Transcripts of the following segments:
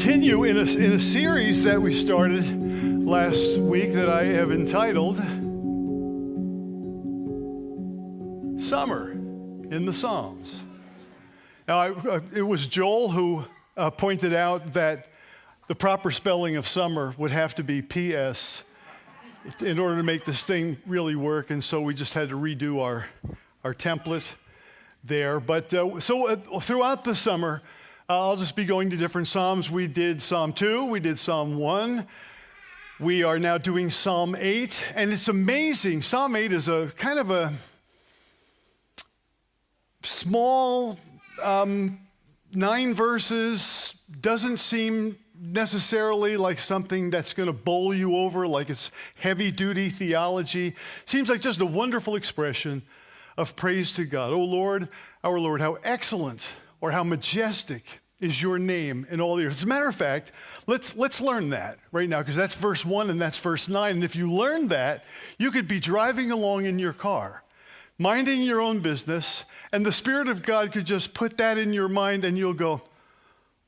continue in a, in a series that we started last week that I have entitled Summer in the Psalms. Now, I, uh, it was Joel who uh, pointed out that the proper spelling of summer would have to be PS in order to make this thing really work, and so we just had to redo our, our template there. But uh, so uh, throughout the summer, I'll just be going to different Psalms. We did Psalm 2, we did Psalm 1. We are now doing Psalm 8, and it's amazing. Psalm 8 is a kind of a small, um, nine verses, doesn't seem necessarily like something that's going to bowl you over, like it's heavy duty theology. Seems like just a wonderful expression of praise to God. Oh Lord, our Lord, how excellent or how majestic is your name in all the earth. As a matter of fact, let's, let's learn that right now, because that's verse one and that's verse nine. And if you learn that, you could be driving along in your car, minding your own business, and the Spirit of God could just put that in your mind, and you'll go,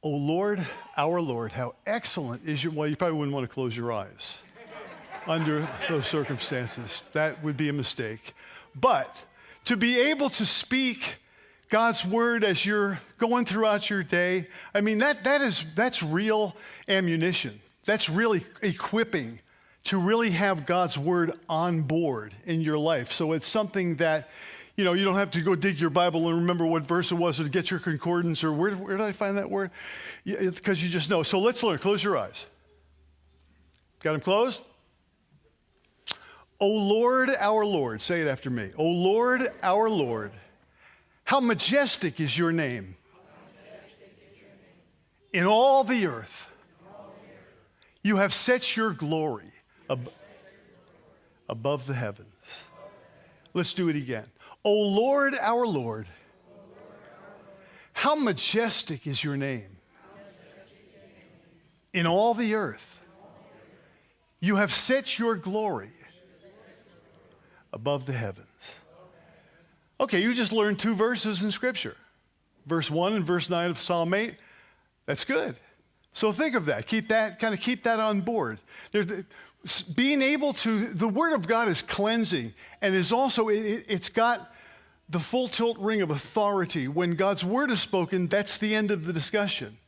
Oh Lord, our Lord, how excellent is your. Well, you probably wouldn't want to close your eyes under those circumstances. That would be a mistake. But to be able to speak God's word as you're going throughout your day, I mean, that, that is, that's real ammunition. That's really equipping to really have God's word on board in your life. So it's something that, you know, you don't have to go dig your Bible and remember what verse it was or to get your concordance or where, where did I find that word? Because you just know. So let's learn. Close your eyes. Got them closed? O Lord, our Lord, say it after me. O Lord, our Lord. How majestic is your name in all the earth. You have set your glory ab- above the heavens. Let's do it again. O Lord, our Lord, how majestic is your name in all the earth. You have set your glory above the heavens. Okay, you just learned two verses in Scripture verse 1 and verse 9 of Psalm 8. That's good. So think of that. Keep that, kind of keep that on board. There's, being able to, the Word of God is cleansing and is also, it, it's got the full tilt ring of authority. When God's Word is spoken, that's the end of the discussion.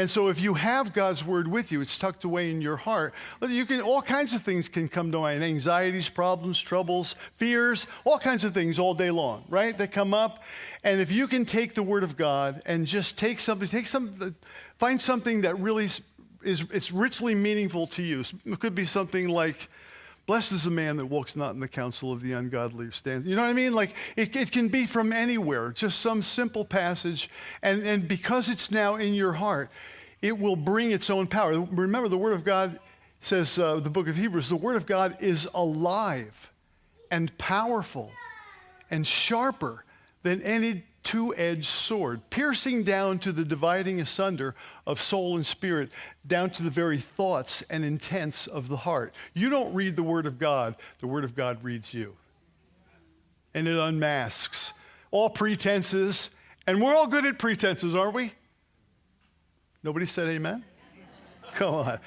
And so if you have God's word with you, it's tucked away in your heart. You can all kinds of things can come to mind. Anxieties, problems, troubles, fears, all kinds of things all day long, right? That come up. And if you can take the word of God and just take something, take some find something that really is, is richly meaningful to you. It could be something like Blessed is the man that walks not in the counsel of the ungodly or stands. You know what I mean? Like it, it can be from anywhere, just some simple passage. And, and because it's now in your heart, it will bring its own power. Remember, the Word of God says, uh, the book of Hebrews, the Word of God is alive and powerful and sharper than any two edged sword, piercing down to the dividing asunder of soul and spirit, down to the very thoughts and intents of the heart. You don't read the Word of God, the Word of God reads you. And it unmasks all pretenses. And we're all good at pretenses, aren't we? Nobody said amen? Come on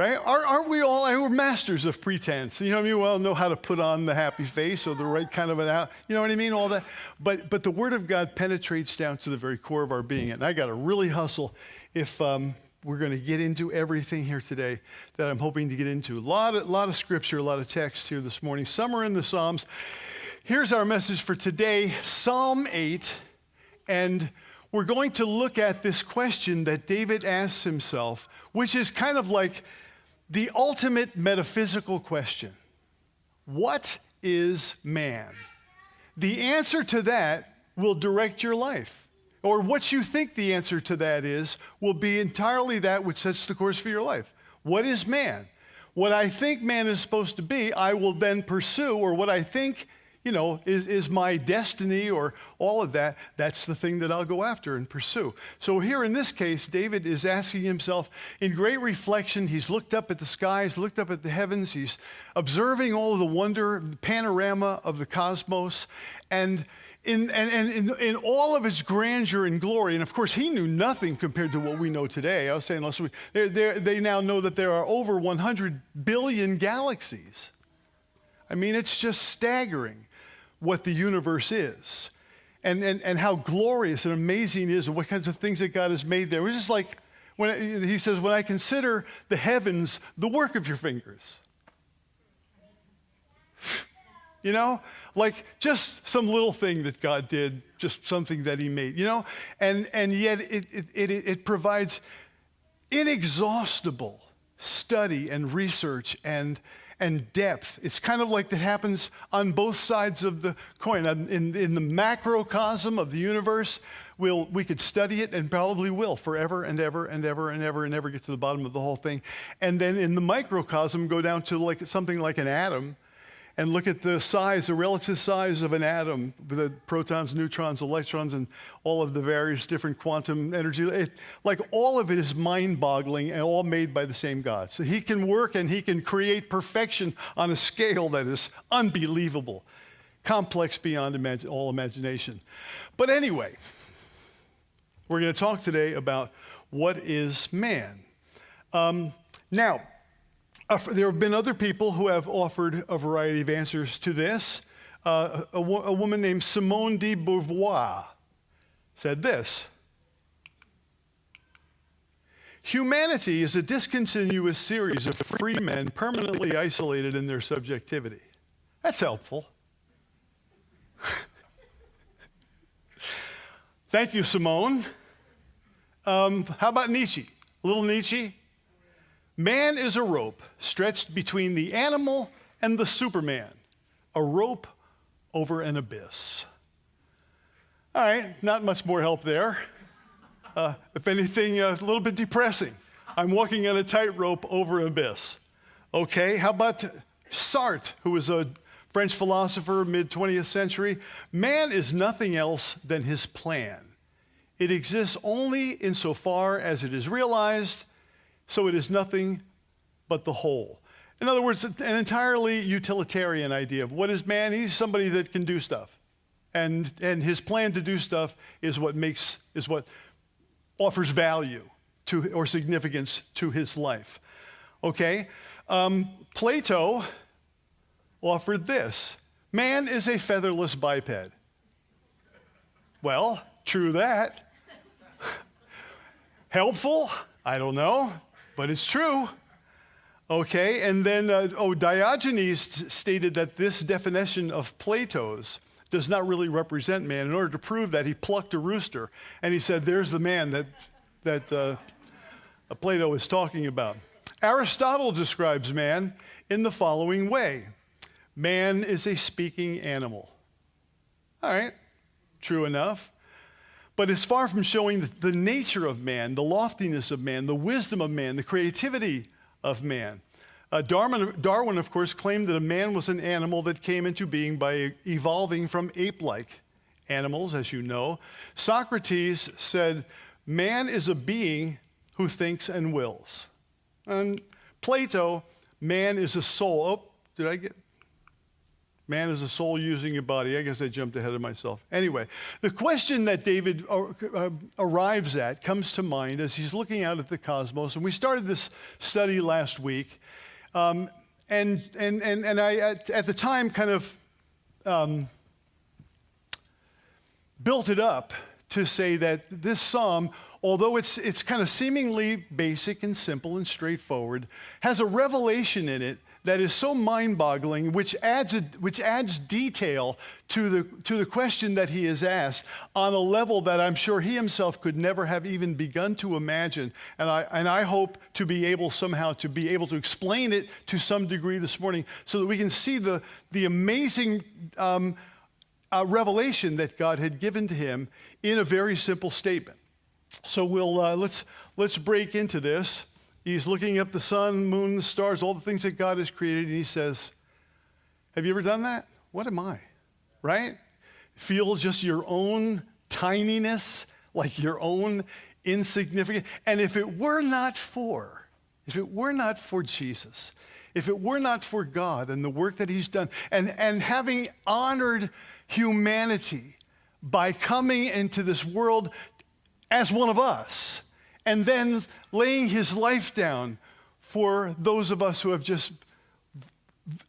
right? Aren't we all, we're masters of pretense. You know what I mean? We all know how to put on the happy face or the right kind of an out, you know what I mean? All that. But, but the Word of God penetrates down to the very core of our being. And I got to really hustle if um, we're going to get into everything here today that I'm hoping to get into. A lot of, lot of scripture, a lot of text here this morning. Some are in the Psalms. Here's our message for today Psalm 8. And we're going to look at this question that David asks himself, which is kind of like the ultimate metaphysical question What is man? The answer to that will direct your life. Or what you think the answer to that is will be entirely that which sets the course for your life. What is man? What I think man is supposed to be, I will then pursue, or what I think you know, is, is my destiny or all of that, that's the thing that I'll go after and pursue. So here in this case, David is asking himself in great reflection, he's looked up at the skies, looked up at the heavens, he's observing all of the wonder, the panorama of the cosmos, and in, and, and in, in all of its grandeur and glory, and of course, he knew nothing compared to what we know today. I was saying, unless we, they're, they're, they now know that there are over 100 billion galaxies. I mean, it's just staggering what the universe is and, and, and how glorious and amazing it is and what kinds of things that God has made there. It's just like when he says, When I consider the heavens, the work of your fingers. You know, like just some little thing that God did, just something that He made, you know? And, and yet it, it, it, it provides inexhaustible study and research and, and depth. It's kind of like that happens on both sides of the coin. In, in the macrocosm of the universe, we'll, we could study it and probably will forever and ever and ever and ever and ever get to the bottom of the whole thing. And then in the microcosm, go down to like something like an atom and look at the size, the relative size of an atom, the protons, neutrons, electrons, and all of the various different quantum energy. It, like all of it is mind boggling and all made by the same God. So he can work and he can create perfection on a scale that is unbelievable, complex beyond all imagination. But anyway, we're going to talk today about what is man. Um, now, there have been other people who have offered a variety of answers to this. Uh, a, a woman named Simone de Beauvoir said this Humanity is a discontinuous series of free men permanently isolated in their subjectivity. That's helpful. Thank you, Simone. Um, how about Nietzsche? Little Nietzsche? Man is a rope stretched between the animal and the Superman, a rope over an abyss. All right, not much more help there. Uh, if anything, uh, a little bit depressing. I'm walking on a tightrope over an abyss. Okay, how about Sartre, who was a French philosopher, mid 20th century? Man is nothing else than his plan. It exists only insofar as it is realized so it is nothing but the whole. In other words, an entirely utilitarian idea of what is man? He's somebody that can do stuff. And, and his plan to do stuff is what makes, is what offers value to, or significance to his life. Okay? Um, Plato offered this man is a featherless biped. Well, true that. Helpful? I don't know but it's true. Okay, and then, uh, oh, Diogenes stated that this definition of Plato's does not really represent man. In order to prove that, he plucked a rooster and he said, There's the man that, that uh, Plato is talking about. Aristotle describes man in the following way Man is a speaking animal. All right, true enough. But it's far from showing the, nature of man, the loftiness of man, the wisdom of man, the creativity of man. Uh, Darwin, Darwin, of course, claimed that a man was an animal that came into being by evolving from ape like animals, as you know. Socrates said, Man is a being who thinks and wills. And Plato, man is a soul. Oh, did I get Man is a soul using your body. I guess I jumped ahead of myself. Anyway, the question that David uh, uh, arrives at comes to mind as he's looking out at the cosmos. And we started this study last week. Um, and, and, and, and I, at, at the time, kind of um, built it up to say that this psalm, although it's, it's kind of seemingly basic and simple and straightforward, has a revelation in it that is so mind boggling, which adds, which adds detail to the, to the question that he is asked on a level that I'm sure he himself could never have even begun to imagine. And I, and I hope to be able somehow to be able to explain it to some degree this morning so that we can see the, the amazing um, uh, revelation that God had given to him in a very simple statement. So we'll, uh, let's, let's break into this. He's looking at the sun, moon, stars, all the things that God has created, and he says, Have you ever done that? What am I? right? Feel just your own tininess, like your own insignificance. And if it were not for, if it were not for Jesus, if it were not for God and the work that He's done, and, and having honored humanity by coming into this world as one of us, and then laying His life down for those of us who have just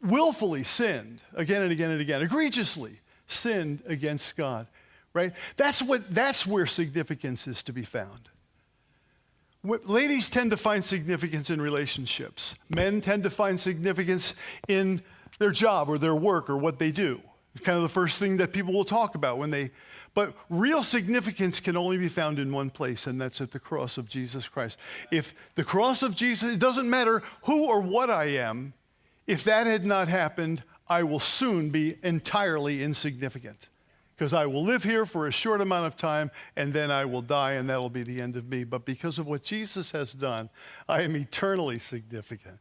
willfully sinned again and again and again, egregiously sinned against God, right? That's, what, that's where significance is to be found. Ladies tend to find significance in relationships. Men tend to find significance in their job or their work or what they do. It's kind of the first thing that people will talk about when they. But real significance can only be found in one place, and that's at the cross of Jesus Christ. If the cross of Jesus, it doesn't matter who or what I am, if that had not happened, I will soon be entirely insignificant because I will live here for a short amount of time and then I will die and that'll be the end of me. But because of what Jesus has done, I am eternally significant.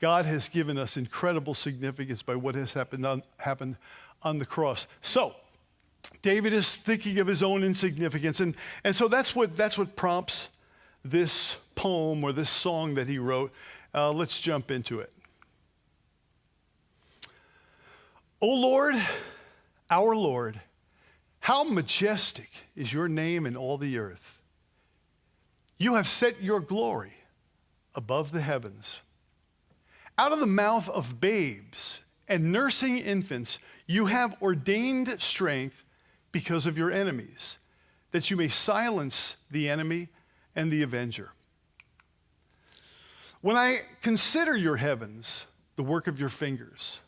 God has given us incredible significance by what has happened on, happened on the cross. So, David is thinking of his own insignificance. And, and so that's what, that's what prompts this poem or this song that he wrote. Uh, let's jump into it. O Lord, our Lord, how majestic is your name in all the earth. You have set your glory above the heavens. Out of the mouth of babes and nursing infants, you have ordained strength because of your enemies, that you may silence the enemy and the avenger. When I consider your heavens, the work of your fingers,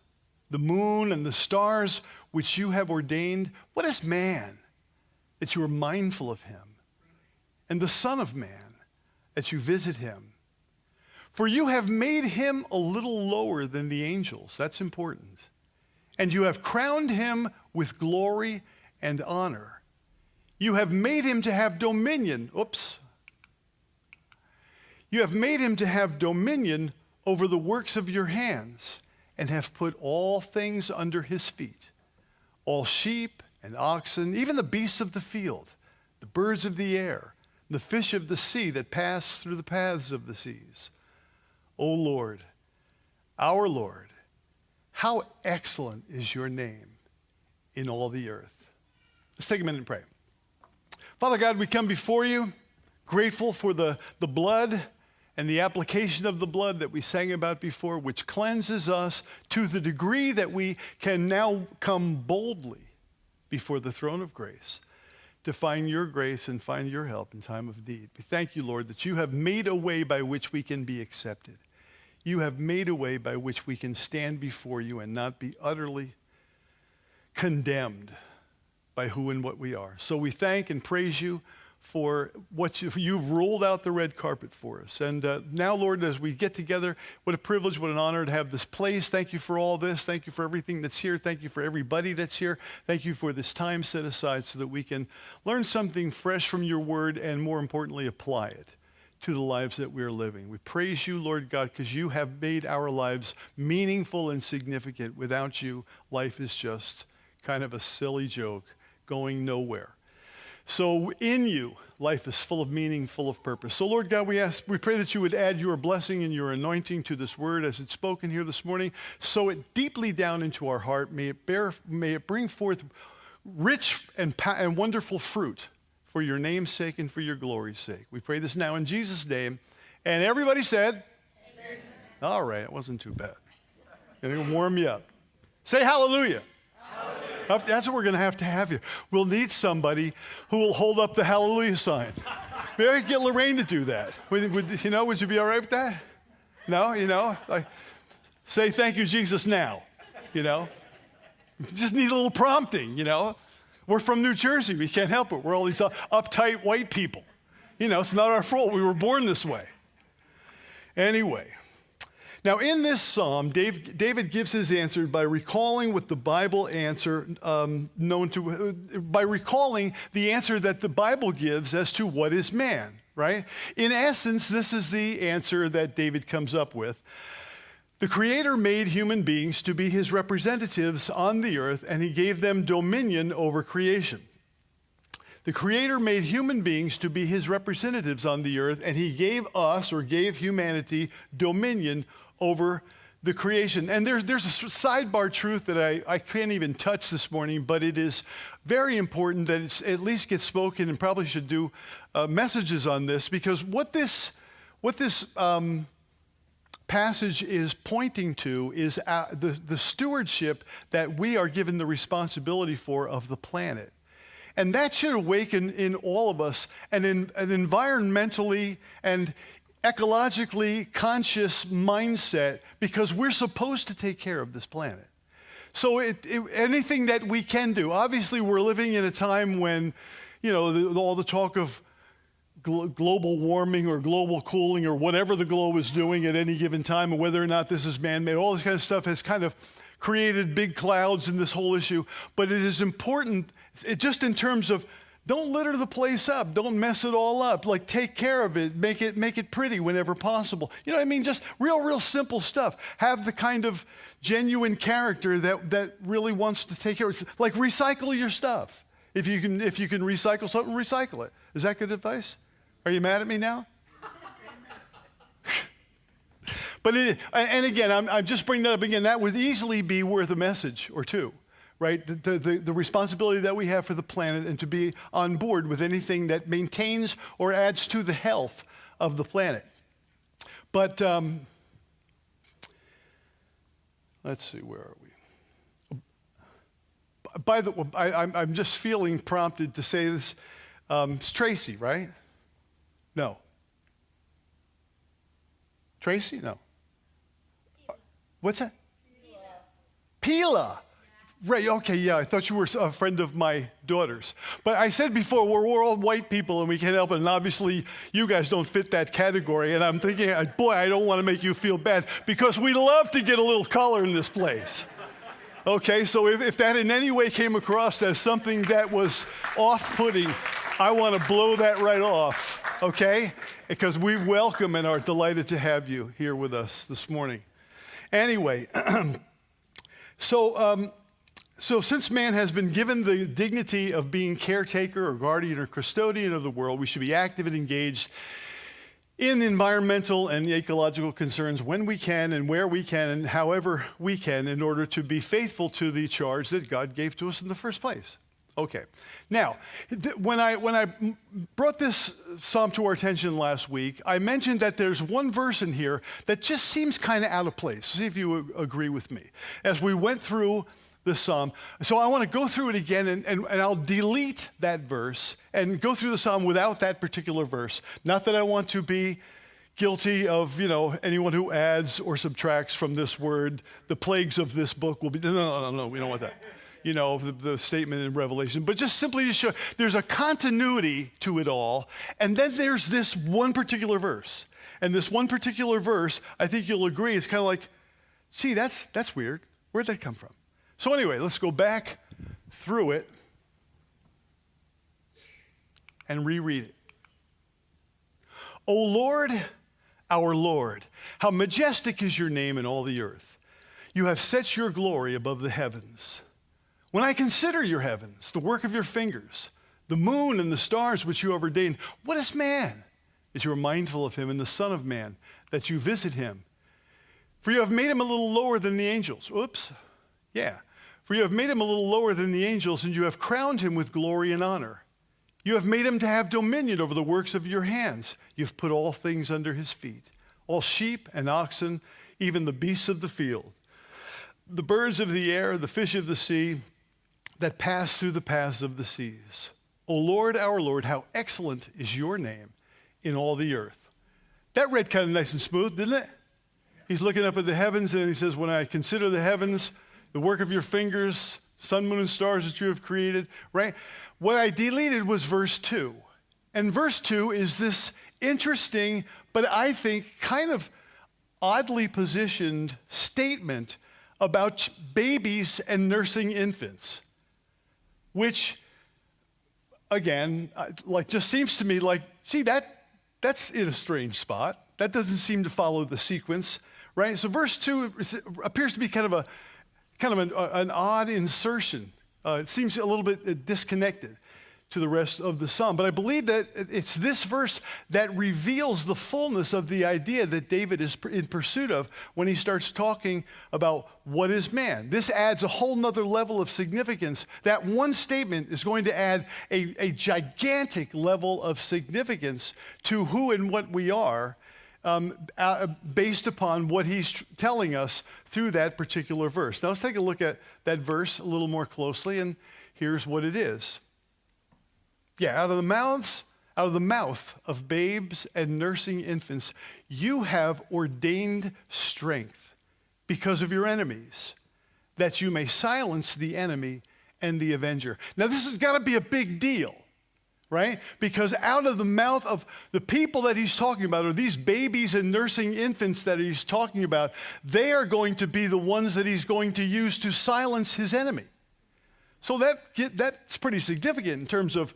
the moon and the stars which you have ordained. What is man that you are mindful of him? And the Son of Man that you visit him? For you have made him a little lower than the angels. That's important. And you have crowned him with glory and honor. You have made him to have dominion. Oops. You have made him to have dominion over the works of your hands and have put all things under his feet all sheep and oxen, even the beasts of the field, the birds of the air, the fish of the sea that pass through the paths of the seas. O Lord, our Lord, how excellent is your name in all the earth. Let's take a minute and pray. Father God, we come before you grateful for the, the blood and the application of the blood that we sang about before, which cleanses us to the degree that we can now come boldly before the throne of grace to find your grace and find your help in time of need. We thank you, Lord, that you have made a way by which we can be accepted. You have made a way by which we can stand before you and not be utterly condemned by who and what we are. So we thank and praise you for what you, you've rolled out the red carpet for us. And uh, now, Lord, as we get together, what a privilege, what an honor to have this place. Thank you for all this. Thank you for everything that's here. Thank you for everybody that's here. Thank you for this time set aside so that we can learn something fresh from your word and, more importantly, apply it to the lives that we are living. We praise you, Lord God, because you have made our lives meaningful and significant. Without you, life is just kind of a silly joke going nowhere. So in you, life is full of meaning, full of purpose. So Lord God, we ask, we pray that you would add your blessing and your anointing to this word as it's spoken here this morning. Sow it deeply down into our heart. May it bear, may it bring forth rich and, and wonderful fruit for your name's sake and for your glory's sake. We pray this now in Jesus' name. And everybody said, Amen. All right, it wasn't too bad. Gonna warm you up. Say hallelujah. That's what we're going to have to have here. We'll need somebody who will hold up the hallelujah sign. Maybe get Lorraine to do that. Would, would, you know, would you be all right with that? No, you know, like, say thank you, Jesus, now. You know, just need a little prompting. You know, we're from New Jersey. We can't help it. We're all these uh, uptight white people. You know, it's not our fault. We were born this way. Anyway, now, in this psalm, Dave, David gives his answer by recalling what the Bible answer um, known to, by recalling the answer that the Bible gives as to what is man, right? In essence, this is the answer that David comes up with. The Creator made human beings to be his representatives on the earth, and he gave them dominion over creation. The Creator made human beings to be his representatives on the earth, and he gave us, or gave humanity, dominion over the creation. And there's, there's a sidebar truth that I, I can't even touch this morning, but it is very important that it at least gets spoken and probably should do uh, messages on this because what this, what this um, passage is pointing to is uh, the, the stewardship that we are given the responsibility for of the planet. And that should awaken in all of us an, an environmentally and ecologically conscious mindset because we're supposed to take care of this planet. So it, it, anything that we can do, obviously we're living in a time when, you know, the, all the talk of gl- global warming or global cooling or whatever the globe is doing at any given time and whether or not this is man-made, all this kind of stuff has kind of created big clouds in this whole issue. But it is important, it, just in terms of don't litter the place up. Don't mess it all up. Like take care of it. Make it make it pretty whenever possible. You know what I mean? Just real, real simple stuff. Have the kind of genuine character that, that really wants to take care of it. Like recycle your stuff. If you can if you can recycle something, recycle it. Is that good advice? Are you mad at me now? but it, and again, I'm, I'm just bringing that up again. That would easily be worth a message or two right? The, the, the, responsibility that we have for the planet and to be on board with anything that maintains or adds to the health of the planet. But um, let's see, where are we? By the way, I, am just feeling prompted to say this. Um, it's Tracy, right? No. Tracy? No. What's that? Pila. Pila. Right, okay, yeah, I thought you were a friend of my daughter's. But I said before, we're, we're all white people and we can't help it. And obviously, you guys don't fit that category. And I'm thinking, boy, I don't want to make you feel bad because we love to get a little color in this place. Okay, so if, if that in any way came across as something that was off putting, I want to blow that right off, okay? Because we welcome and are delighted to have you here with us this morning. Anyway, so um, so, since man has been given the dignity of being caretaker or guardian or custodian of the world, we should be active and engaged in environmental and ecological concerns when we can and where we can and however we can in order to be faithful to the charge that God gave to us in the first place. Okay. Now, when I, when I brought this psalm to our attention last week, I mentioned that there's one verse in here that just seems kind of out of place. See if you agree with me. As we went through the psalm. So I want to go through it again and, and, and, I'll delete that verse and go through the psalm without that particular verse. Not that I want to be guilty of, you know, anyone who adds or subtracts from this word, the plagues of this book will be, no, no, no, no, we don't want that. You know, the, the statement in Revelation, but just simply to show there's a continuity to it all. And then there's this one particular verse. And this one particular verse, I think you'll agree, it's kind of like, see, that's, that's weird. Where'd that come from? So, anyway, let's go back through it and reread it. O Lord, our Lord, how majestic is your name in all the earth. You have set your glory above the heavens. When I consider your heavens, the work of your fingers, the moon and the stars which you have ordained, what is man that you are mindful of him, and the Son of Man that you visit him? For you have made him a little lower than the angels. Oops. Yeah. For you have made him a little lower than the angels, and you have crowned him with glory and honor. You have made him to have dominion over the works of your hands. You've put all things under his feet all sheep and oxen, even the beasts of the field, the birds of the air, the fish of the sea that pass through the paths of the seas. O Lord, our Lord, how excellent is your name in all the earth. That read kind of nice and smooth, didn't it? He's looking up at the heavens and he says, When I consider the heavens, the work of your fingers, sun, moon, and stars that you have created, right? What I deleted was verse 2. And verse 2 is this interesting, but I think kind of oddly positioned statement about babies and nursing infants, which, again, like just seems to me like, see, that, that's in a strange spot. That doesn't seem to follow the sequence right? So verse 2 appears to be kind of a kind of an, an odd insertion. Uh, it seems a little bit uh, disconnected to the rest of the psalm. But I believe that it's this verse that reveals the fullness of the idea that David is in pursuit of when he starts talking about what is man. This adds a whole nother level of significance. That one statement is going to add a, a gigantic level of significance to who and what we are. Um, uh, based upon what he's telling us through that particular verse. Now, let's take a look at that verse a little more closely, and here's what it is. Yeah, out of the mouths, out of the mouth of babes and nursing infants, you have ordained strength because of your enemies, that you may silence the enemy and the avenger. Now, this has got to be a big deal, right? Because out of the mouth of the people that he's talking about, or these babies and nursing infants that he's talking about, they are going to be the ones that he's going to use to silence his enemy. So that, that's pretty significant in terms of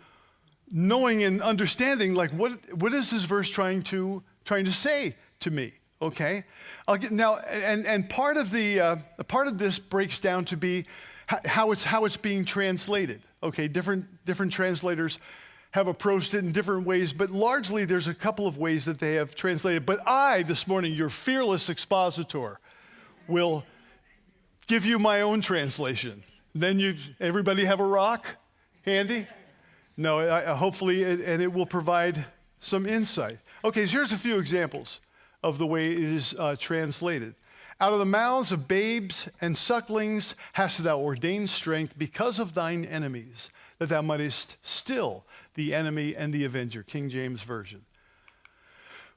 knowing and understanding like what, what is this verse trying to, trying to say to me? Okay? I'll get, now, and, and part, of the, uh, part of this breaks down to be how it's, how it's being translated. Okay, different, different translators have approached it in different ways, but largely there's a couple of ways that they have translated. But I, this morning, your fearless expositor, will give you my own translation. Then you, everybody have a rock handy? No, I, hopefully, it, and it will provide some insight. Okay, so here's a few examples of the way it is uh, translated. Out of the mouths of babes and sucklings hast thou ordained strength because of thine enemies, that thou mightest still the enemy and the avenger. King James Version.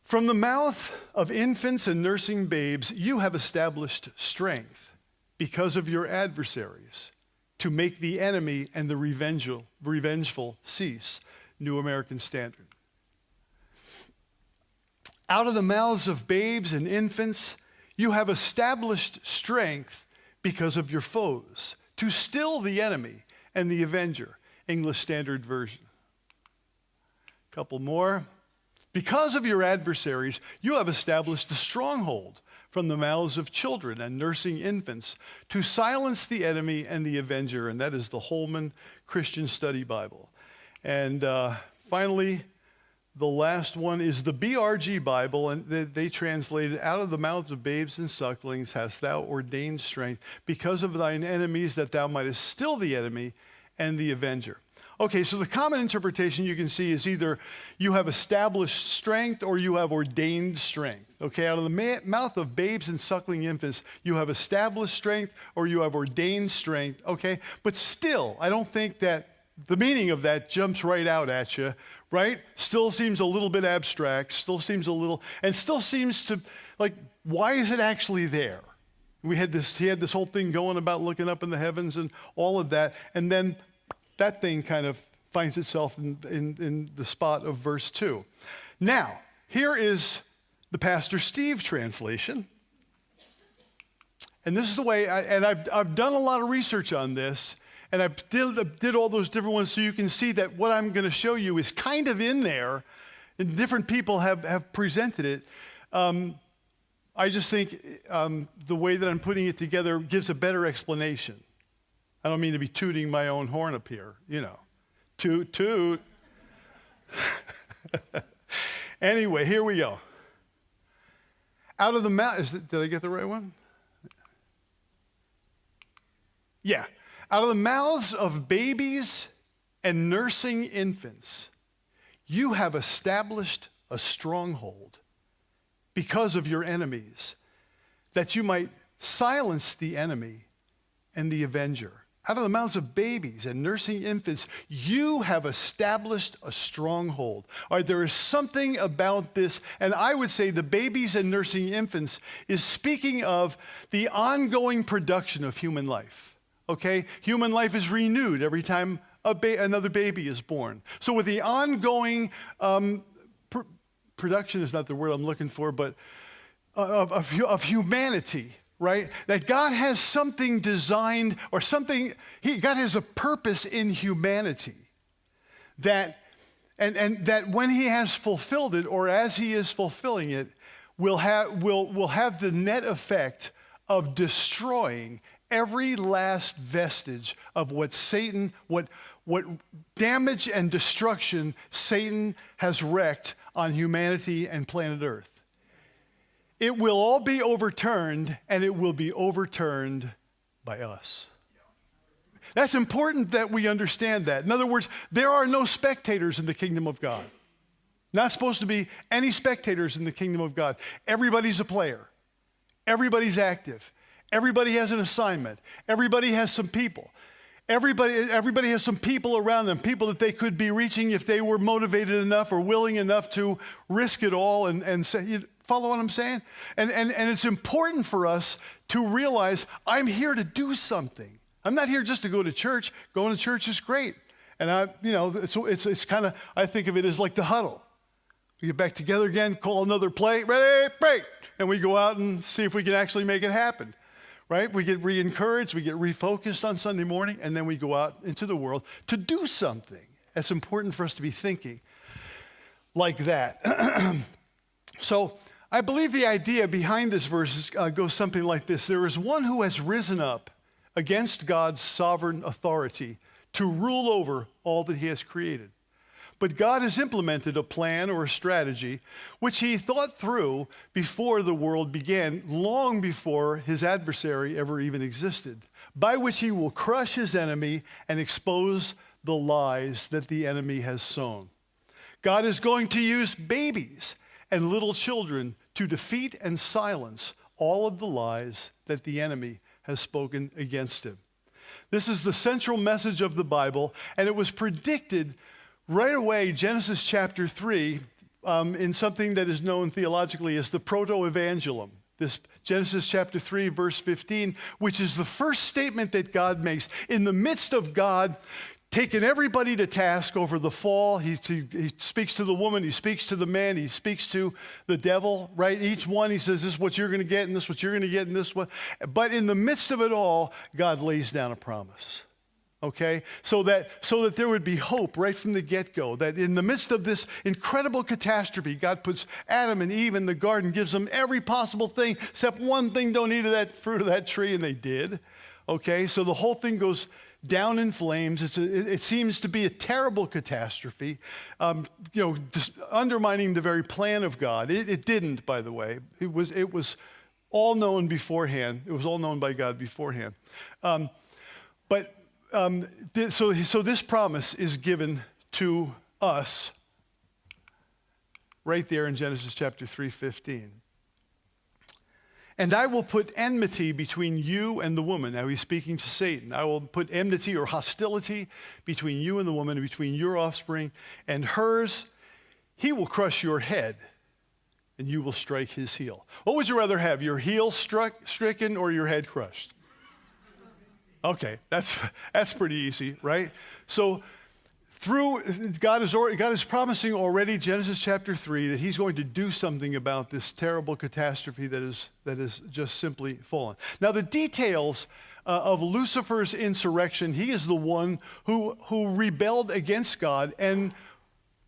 From the mouth of infants and nursing babes, you have established strength because of your adversaries to make the enemy and the revengeful, revengeful cease. New American Standard. Out of the mouths of babes and infants, you have established strength because of your foes, to still the enemy and the avenger. English Standard Version. Couple more. Because of your adversaries, you have established a stronghold from the mouths of children and nursing infants to silence the enemy and the avenger. And that is the Holman Christian Study Bible. And uh, finally, the last one is the BRG Bible, and they, they translated, Out of the mouths of babes and sucklings hast thou ordained strength, because of thine enemies, that thou mightest still the enemy and the avenger. Okay, so the common interpretation you can see is either you have established strength or you have ordained strength. Okay, out of the ma- mouth of babes and suckling infants, you have established strength or you have ordained strength. Okay, but still, I don't think that the meaning of that jumps right out at you, right? Still seems a little bit abstract, still seems a little, and still seems to, like, why is it actually there? We had this, he had this whole thing going about looking up in the heavens and all of that. And then that thing kind of finds itself in, in, in the spot of verse 2. Now, here is the Pastor Steve translation. And this is the way, I, and I've, I've done a lot of research on this, and I did, did all those different ones so you can see that what I'm going to show you is kind of in there, and different people have, have presented it. Um, I just think um, the way that I'm putting it together gives a better explanation. I don't mean to be tooting my own horn up here, you know. Toot, toot. anyway, here we go. Out of the mouth, did I get the right one? Yeah. Out of the mouths of babies and nursing infants, you have established a stronghold because of your enemies, that you might silence the enemy and the avenger out of the mouths of babies and nursing infants, you have established a stronghold. All right, there is something about this, and I would say the babies and nursing infants is speaking of the ongoing production of human life. Okay? Human life is renewed every time ba- another baby is born. So, with the ongoing um, pr- production is not the word I'm looking for, but of, of, of humanity right? That God has something designed or something, he, God has a purpose in humanity that, and, and that when he has fulfilled it or as he is fulfilling it, will have, will, will have the net effect of destroying every last vestige of what Satan, what, what damage and destruction Satan has wrecked on humanity and planet Earth. It will all be overturned, and it will be overturned by us. That's important that we understand that. In other words, there are no spectators in the kingdom of God. Not supposed to be any spectators in the kingdom of God. Everybody's a player, everybody's active, everybody has an assignment, everybody has some people. Everybody, everybody has some people around them, people that they could be reaching if they were motivated enough or willing enough to risk it all and, and say, follow what I'm saying? And, and, and it's important for us to realize I'm here to do something. I'm not here just to go to church. Going to church is great. And I, you know, it's, it's, it's kind of, I think of it as like the huddle. We get back together again, call another play, ready, break. And we go out and see if we can actually make it happen. Right? We get re encouraged, we get refocused on Sunday morning, and then we go out into the world to do something. It's important for us to be thinking like that. so, I believe the idea behind this verse uh, goes something like this There is one who has risen up against God's sovereign authority to rule over all that he has created. But God has implemented a plan or a strategy which he thought through before the world began, long before his adversary ever even existed, by which he will crush his enemy and expose the lies that the enemy has sown. God is going to use babies and little children to defeat and silence all of the lies that the enemy has spoken against him. This is the central message of the Bible, and it was predicted right away, Genesis chapter 3, um, in something that is known theologically as the proto evangelium. This Genesis chapter 3, verse 15, which is the first statement that God makes. In the midst of God taken everybody to task over the fall. He, he, he, speaks to the woman, he speaks to the man, he speaks to the devil, right? Each one, he says, This is what you're going to get, and this is what you're going to get, and this one. But in the midst of it all, God lays down a promise. Okay? So that, so that there would be hope right from the get go. That in the midst of this incredible catastrophe, God puts Adam and Eve in the garden, gives them every possible thing, except one thing don't eat of that fruit of that tree, and they did. Okay? So the whole thing goes down in flames. A, it seems to be a terrible catastrophe, um, you know, undermining the very plan of God. It, it, didn't, by the way. It was, it was all known beforehand. It was all known by God beforehand. Um, but um, th- so, so this promise is given to us right there in Genesis chapter 3:15. And I will put enmity between you and the woman. Now he's speaking to Satan. I will put enmity or hostility between you and the woman, between your offspring and hers. He will crush your head, and you will strike his heel. What would you rather have, your heel struck, stricken or your head crushed? Okay, that's, that's pretty easy, right? So through God is, God is promising already, Genesis chapter 3, that He's going to do something about this terrible catastrophe that is, that is just simply fallen. Now, the details uh, of Lucifer's insurrection, he is the one who, who rebelled against God and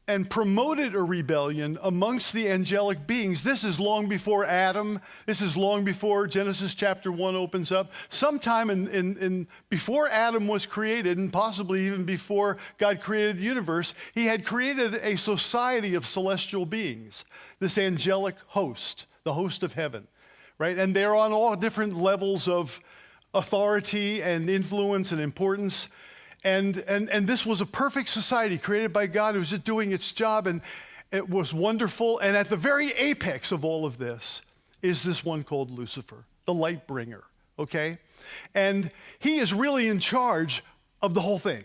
and promoted a rebellion amongst the angelic beings. This is long before Adam. This is long before Genesis chapter 1 opens up. Sometime in, in, in, before Adam was created, and possibly even before God created the universe, he had created a society of celestial beings, this angelic host, the host of heaven, right? And they're on all different levels of authority and influence and importance. And, and, and this was a perfect society created by God. It was just doing its job, and it was wonderful. And at the very apex of all of this is this one called Lucifer, the light bringer, okay? And he is really in charge of the whole thing.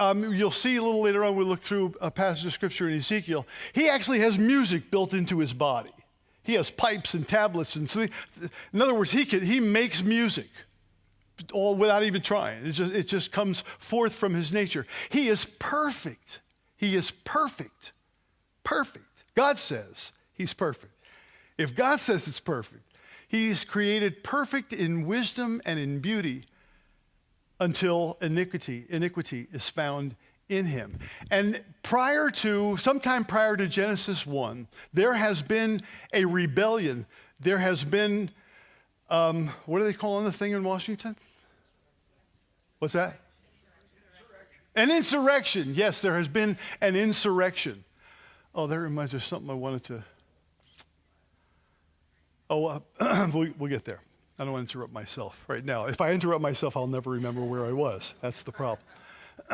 Um, you'll see a little later on, we look through a passage of scripture in Ezekiel. He actually has music built into his body. He has pipes and tabrets, and so in other words, he can, he makes music all without even trying. It just, it just comes forth from his nature. He is perfect. He is perfect. Perfect. God says he's perfect. If God says it's perfect, he's created perfect in wisdom and in beauty until iniquity, iniquity is found in him. And prior to, sometime prior to Genesis 1, there has been a rebellion. There has been, um, what are they calling the thing in Washington? What's that? An insurrection. Yes, there has been an insurrection. Oh, that reminds me of something I wanted to. Oh, uh, we'll, we'll get there. I don't want to interrupt myself right now. If I interrupt myself, I'll never remember where I was. That's the problem.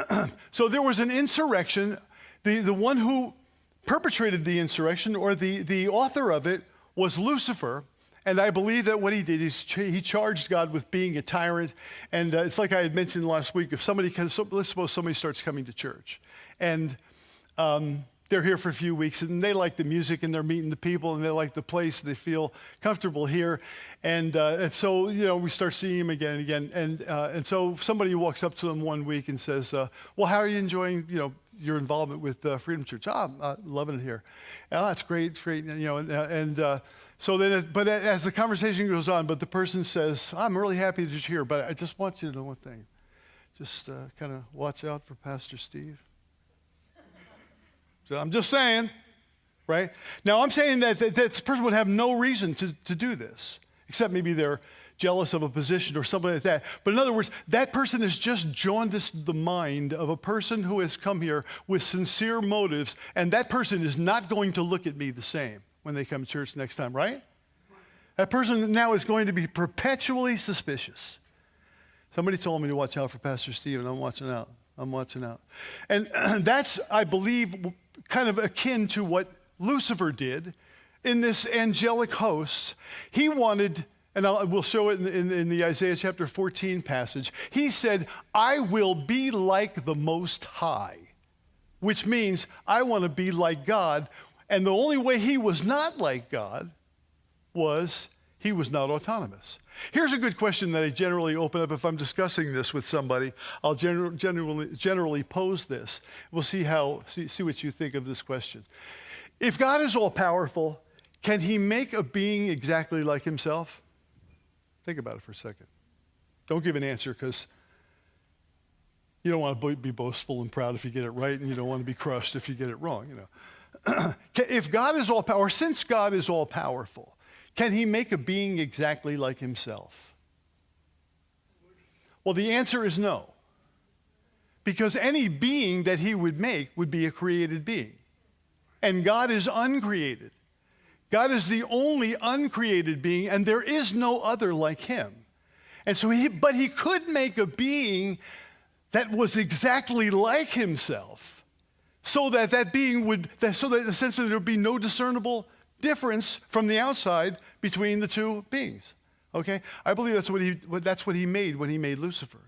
so there was an insurrection. The, the one who perpetrated the insurrection, or the, the author of it, was Lucifer. And I believe that what he did is he charged God with being a tyrant. And uh, it's like I had mentioned last week if somebody, can, so, let's suppose somebody starts coming to church. And um, they're here for a few weeks and they like the music and they're meeting the people and they like the place. and They feel comfortable here. And, uh, and so, you know, we start seeing them again and again. And, uh, and so somebody walks up to them one week and says, uh, well, how are you enjoying, you know, your involvement with uh, Freedom Church? Oh, I'm uh, loving it here. Oh, that's great. Great. You know, and, uh, and so then, but as the conversation goes on, but the person says, I'm really happy that you're here, but I just want you to know one thing. Just uh, kind of watch out for Pastor Steve. So I'm just saying, right? Now, I'm saying that, that, that this person would have no reason to, to do this, except maybe they're jealous of a position or something like that. But in other words, that person has just jaundiced the mind of a person who has come here with sincere motives, and that person is not going to look at me the same when they come to church next time, right? That person now is going to be perpetually suspicious. Somebody told me to watch out for Pastor Steve, and I'm watching out. I'm watching out. And that's, I believe, kind of akin to what Lucifer did in this angelic host. He wanted, and I'll, we'll show it in, in, in the Isaiah chapter 14 passage, he said, I will be like the Most High, which means I want to be like God. And the only way he was not like God was he was not autonomous. Here's a good question that I generally open up if I'm discussing this with somebody. I'll gener- generally, generally pose this. We'll see, how, see, see what you think of this question. If God is all powerful, can he make a being exactly like himself? Think about it for a second. Don't give an answer because you don't want to be boastful and proud if you get it right, and you don't want to be crushed if you get it wrong. You know, if God is all powerful, since God is all powerful, can he make a being exactly like himself? Well, the answer is no. Because any being that he would make would be a created being. And God is uncreated. God is the only uncreated being, and there is no other like him. And so he, but he could make a being that was exactly like himself, so that that being would, so that the sense that there would be no discernible difference from the outside between the two beings. Okay? I believe that's what he, that's what he made when he made Lucifer.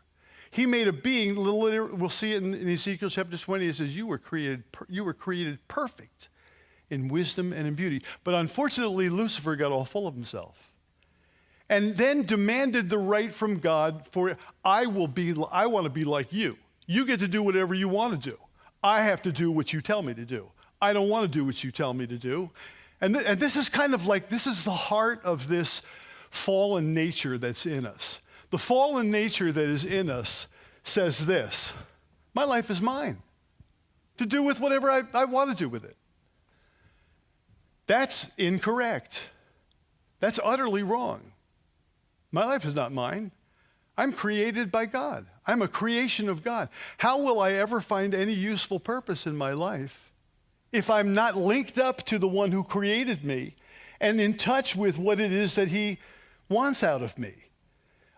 He made a being, we'll see it in, in Ezekiel chapter 20, it says, you were, created, you were created perfect in wisdom and in beauty. But unfortunately, Lucifer got all full of himself and then demanded the right from God for, I will be, I want to be like you. You get to do whatever you want to do. I have to do what you tell me to do. I don't want to do what you tell me to do. And, th- and this is kind of like, this is the heart of this fallen nature that's in us. The fallen nature that is in us says this My life is mine to do with whatever I, I want to do with it. That's incorrect. That's utterly wrong. My life is not mine. I'm created by God. I'm a creation of God. How will I ever find any useful purpose in my life if I'm not linked up to the one who created me and in touch with what it is that he wants out of me.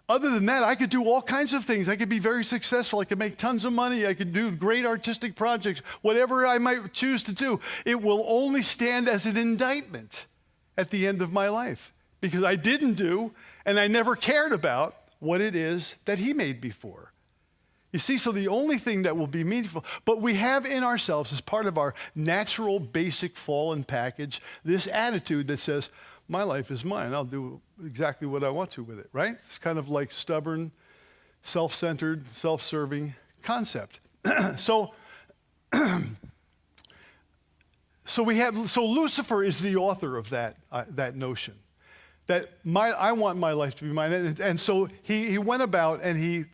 Other than that, I could do all kinds of things. I could be very successful. I could make tons of money. I could do great artistic projects. Whatever I might choose to do, it will only stand as an indictment at the end of my life because I didn't do and I never cared about what it is that he made before. You see, so the only thing that will be meaningful, but we have in ourselves, as part of our natural, basic fallen package, this attitude that says, my life is mine. I'll do exactly what I want to with it, right? It's kind of like stubborn, self centered, self serving concept. so, so we have, so Lucifer is the author of that, uh, that notion that my, I want my life to be mine. And, and so he, he went about and he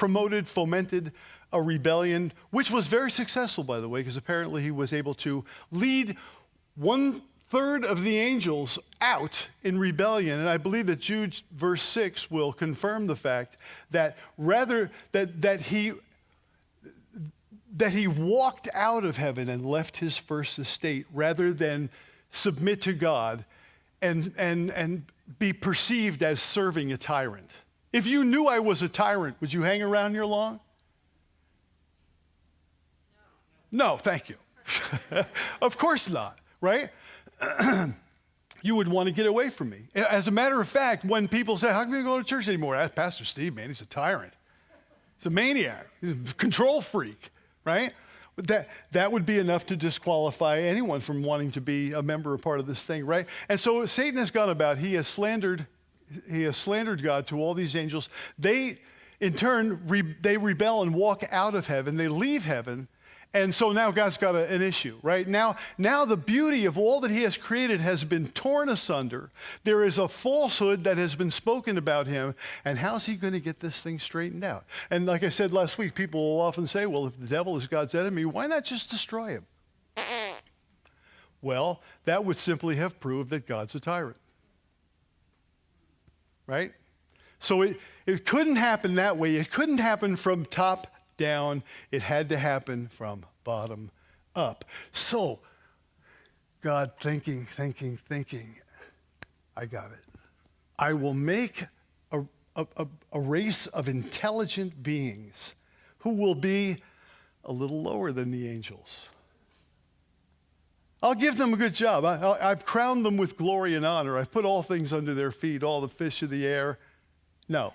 promoted, fomented a rebellion, which was very successful, by the way, because apparently he was able to lead one third of the angels out in rebellion. And I believe that Jude verse 6 will confirm the fact that rather that, that he that he walked out of heaven and left his first estate rather than submit to God and, and, and be perceived as serving a tyrant. If you knew I was a tyrant, would you hang around here long? No, thank you. of course not, right? you would want to get away from me. As a matter of fact, when people say, How come you go to church anymore? Ask Pastor Steve, man, he's a tyrant. He's a maniac, he's a control freak, right? That, that would be enough to disqualify anyone from wanting to be a member or part of this thing, right? And so Satan has gone about, he has slandered, he has slandered God to all these angels. They, in turn, re, they rebel and walk out of heaven. They leave heaven and so now God's got a, an issue, right? Now, now the beauty of all that He has created has been torn asunder. There is a falsehood that has been spoken about Him. And how's He going to get this thing straightened out? And like I said last week, people will often say, well, if the devil is God's enemy, why not just destroy him? Well, that would simply have proved that God's a tyrant. Right? So it, it couldn't happen that way. It couldn't happen from top down, it had to happen from bottom up. So, God thinking, thinking, thinking, I got it. I will make a, a, a, race of intelligent beings who will be a little lower than the angels. I'll give them a good job. I, have crowned them with glory and honor. I've put all things under their feet, all the fish of the air. No,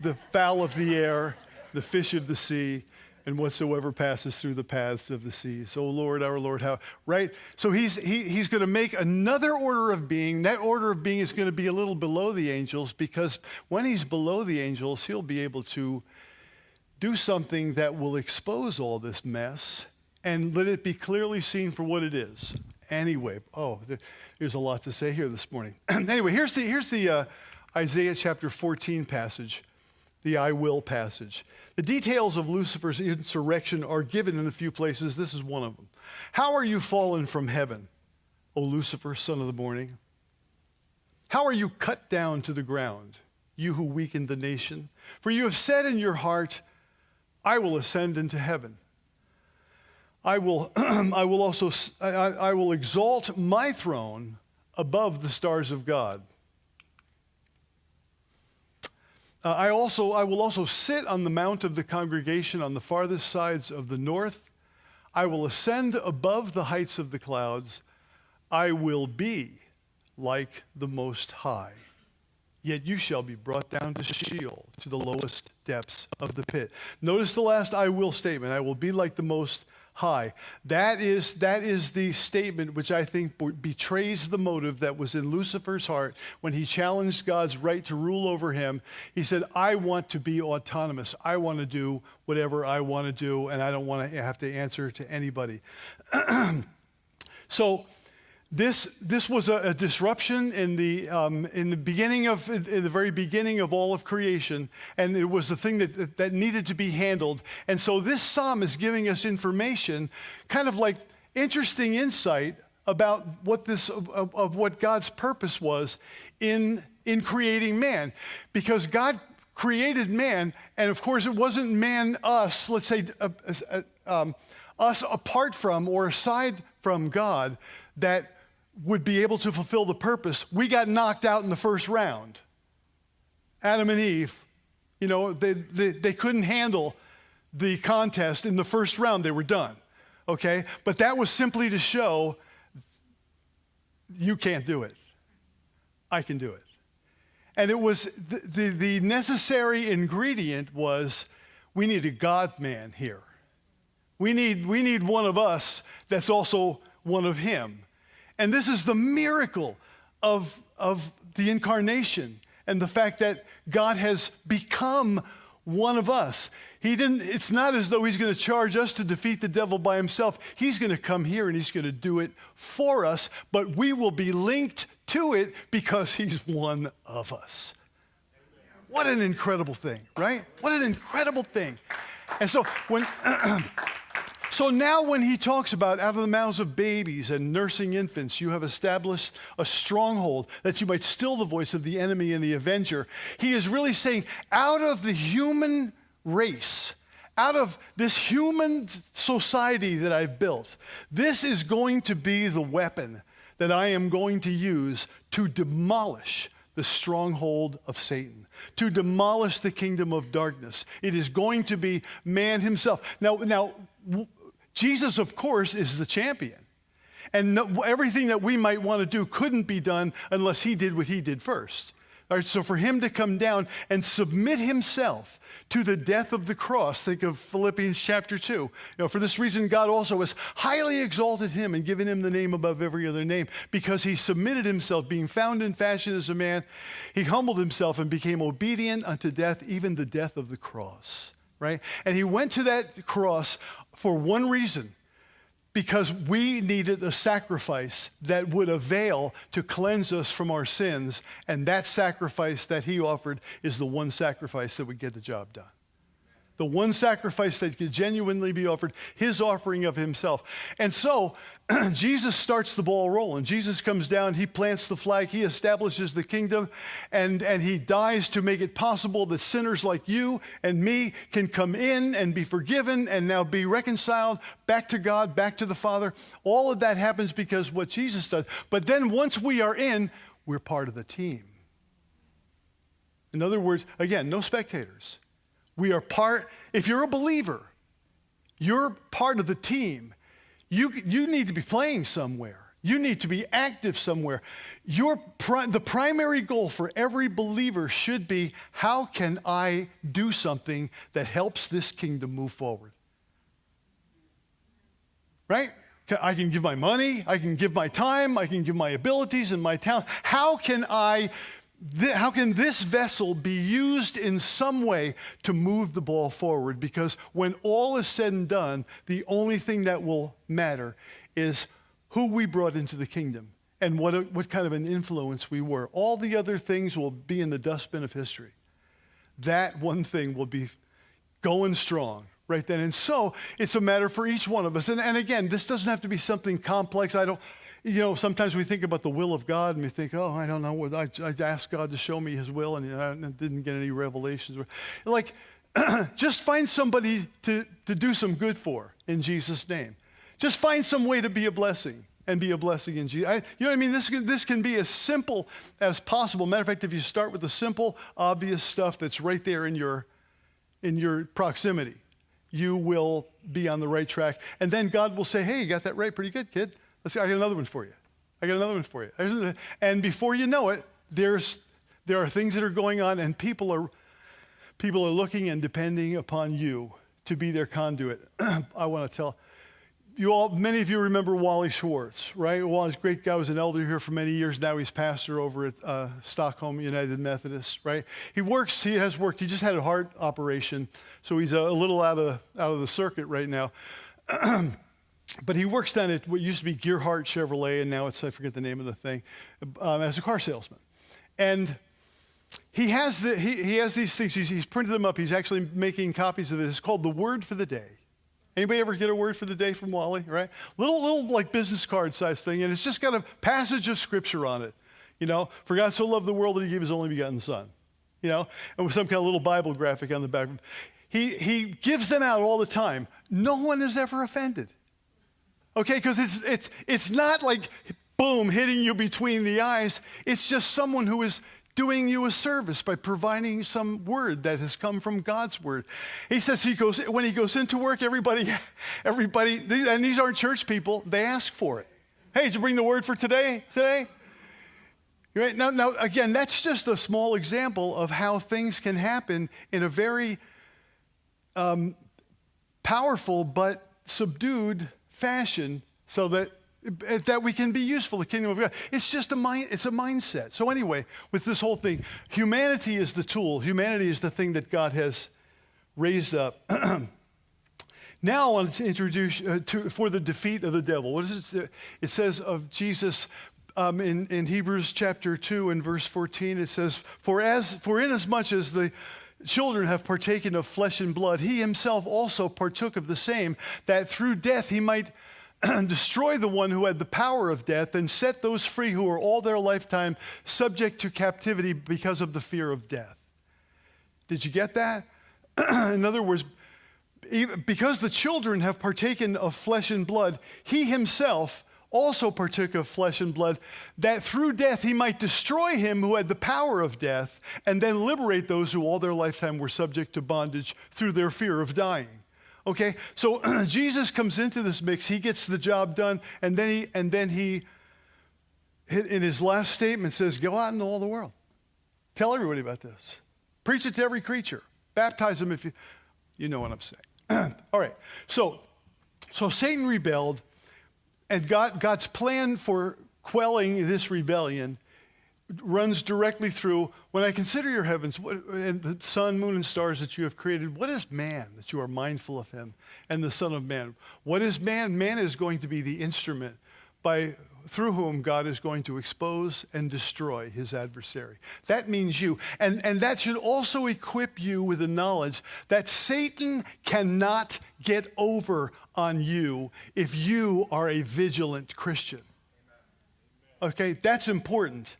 the fowl of the air, the fish of the sea, and whatsoever passes through the paths of the seas. So, Lord, our Lord, how, right? So he's, he, he's going to make another order of being. That order of being is going to be a little below the angels because when he's below the angels, he'll be able to do something that will expose all this mess and let it be clearly seen for what it is. Anyway, oh, there's a lot to say here this morning. anyway, here's the, here's the uh, Isaiah chapter 14 passage, the I will passage. The details of Lucifer's insurrection are given in a few places. This is one of them. How are you fallen from heaven, O Lucifer, son of the morning? How are you cut down to the ground, you who weakened the nation? For you have said in your heart, I will ascend into heaven. I will, I will also I, I will exalt my throne above the stars of God. Uh, I, also, I will also sit on the mount of the congregation on the farthest sides of the north. I will ascend above the heights of the clouds. I will be like the Most High. Yet you shall be brought down to Sheol, to the lowest depths of the pit. Notice the last I will statement I will be like the Most high. That is, that is the statement which I think betrays the motive that was in Lucifer's heart when he challenged God's right to rule over him. He said, I want to be autonomous. I want to do whatever I want to do, and I don't want to have to answer to anybody. so, this, this was a, a disruption in the, um, in the beginning of, in the very beginning of all of creation, and it was the thing that, that needed to be handled. And so this psalm is giving us information, kind of like interesting insight about what this, of, of what God's purpose was in, in creating man. Because God created man, and of course it wasn't man, us, let's say, uh, uh, um, us apart from or aside from God, that would be able to fulfill the purpose, we got knocked out in the first round. Adam and Eve, you know, they, they, they couldn't handle the contest in the first round, they were done. Okay? But that was simply to show you can't do it. I can do it. And it was the, the, the necessary ingredient was we need a God man here. We need, we need one of us that's also one of him. And this is the miracle of, of the incarnation and the fact that God has become one of us. He didn't, it's not as though he's going to charge us to defeat the devil by himself. He's going to come here and he's going to do it for us, but we will be linked to it because he's one of us. What an incredible thing, right? What an incredible thing. And so when So now, when he talks about out of the mouths of babies and nursing infants, you have established a stronghold that you might still the voice of the enemy and the avenger, he is really saying, out of the human race, out of this human society that I've built, this is going to be the weapon that I am going to use to demolish the stronghold of Satan, to demolish the kingdom of darkness. It is going to be man himself. Now, now Jesus, of course, is the champion. And no, everything that we might want to do couldn't be done unless he did what he did first. All right, so for him to come down and submit himself to the death of the cross, think of Philippians chapter 2. You know, for this reason, God also has highly exalted him and given him the name above every other name because he submitted himself, being found in fashion as a man. He humbled himself and became obedient unto death, even the death of the cross right? And he went to that cross for one reason because we needed a sacrifice that would avail to cleanse us from our sins. And that sacrifice that he offered is the one sacrifice that would get the job done the one sacrifice that could genuinely be offered, his offering of himself. And so Jesus starts the ball rolling. Jesus comes down, he plants the flag, he establishes the kingdom, and, and he dies to make it possible that sinners like you and me can come in and be forgiven and now be reconciled back to God, back to the Father. All of that happens because what Jesus does. But then once we are in, we're part of the team. In other words, again, no spectators. We are part, if you're a believer, you're part of the team. You, you need to be playing somewhere. You need to be active somewhere. Your pri- the primary goal for every believer should be how can I do something that helps this kingdom move forward? Right? I can give my money, I can give my time, I can give my abilities and my talent. How can I how can this vessel be used in some way to move the ball forward? Because when all is said and done, the only thing that will matter is who we brought into the kingdom and what, a, what kind of an influence we were. All the other things will be in the dustbin of history. That one thing will be going strong right then. And so it's a matter for each one of us. And, and again, this doesn't have to be something complex. I don't you know, sometimes we think about the will of God and we think, oh, I don't know. I, I asked God to show me his will and uh, I didn't get any revelations. Like, just find somebody to, to do some good for in Jesus' name. Just find some way to be a blessing and be a blessing in Jesus. I, you know what I mean? This this can be as simple as possible. Matter of fact, if you start with the simple, obvious stuff that's right there in your, in your proximity, you will be on the right track. And then God will say, hey, you got that right pretty good, kid. Let's see, I got another one for you. I got another one for you. And before you know it, there's, there are things that are going on, and people are, people are looking and depending upon you to be their conduit. I want to tell you all, many of you remember Wally Schwartz, right? Wally's great guy, was an elder here for many years. Now he's pastor over at uh, Stockholm United Methodist, right? He works, he has worked, he just had a heart operation, so he's a, a little out of, out of the circuit right now. but he works down at what used to be Gearhart Chevrolet, and now it's, I forget the name of the thing, um, as a car salesman. And he has, the, he, he has these things, he's, he's, printed them up, he's actually making copies of this. It's called The Word for the Day. Anybody ever get a word for the day from Wally, right? Little, little like business card size thing, and it's just got a passage of scripture on it. You know, for God so loved the world that he gave his only begotten son. You know, and with some kind of little Bible graphic on the back. He, he gives them out all the time. No one is ever offended. Okay, because it's, it's, it's not like boom, hitting you between the eyes. It's just someone who is doing you a service by providing some word that has come from God's word. He says he goes when he goes into work, everybody, everybody, and these aren't church people, they ask for it. Hey, did you bring the word for today? Today? Right? Now, now, again, that's just a small example of how things can happen in a very um, powerful but subdued fashion so that that we can be useful the kingdom of god. It's just a mind it's a mindset. So anyway with this whole thing humanity is the tool. Humanity is the thing that god has raised up. Now i want to introduce uh, to, for the defeat of the devil. What is it it says of jesus um, in, in Hebrews chapter 2 and verse 14, it says, For, as, for inasmuch as the children have partaken of flesh and blood, he himself also partook of the same, that through death he might destroy the one who had the power of death and set those free who were all their lifetime subject to captivity because of the fear of death. Did you get that? In other words, because the children have partaken of flesh and blood, he himself also partook of flesh and blood, that through death he might destroy him who had the power of death, and then liberate those who all their lifetime were subject to bondage through their fear of dying. Okay, so Jesus comes into this mix, he gets the job done, and then he, and then he, in his last statement, says, Go out into all the world. Tell everybody about this. Preach it to every creature. Baptize them if you, you know what I'm saying. all right, so, so Satan rebelled, and God, God's plan for quelling this rebellion runs directly through when I consider your heavens what, and the sun, moon, and stars that you have created, what is man that you are mindful of him and the Son of Man? What is man? Man is going to be the instrument by through whom God is going to expose and destroy his adversary. That means you. And, and that should also equip you with the knowledge that Satan cannot get over on you if you are a vigilant Christian. Okay, that's important.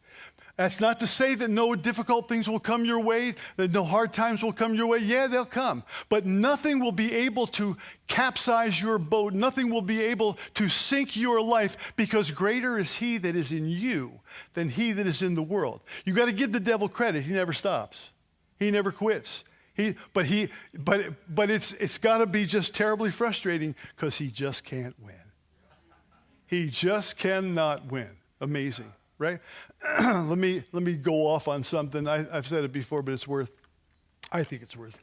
That's not to say that no difficult things will come your way, that no hard times will come your way. Yeah, they'll come. But nothing will be able to capsize your boat. Nothing will be able to sink your life because greater is he that is in you than he that is in the world. You've got to give the devil credit. He never stops. He never quits. He, but he, but, but it's, it's got to be just terribly frustrating because he just can't win. He just cannot win. Amazing, right? let, me, let me go off on something. I, I've said it before, but it's worth, I think it's worth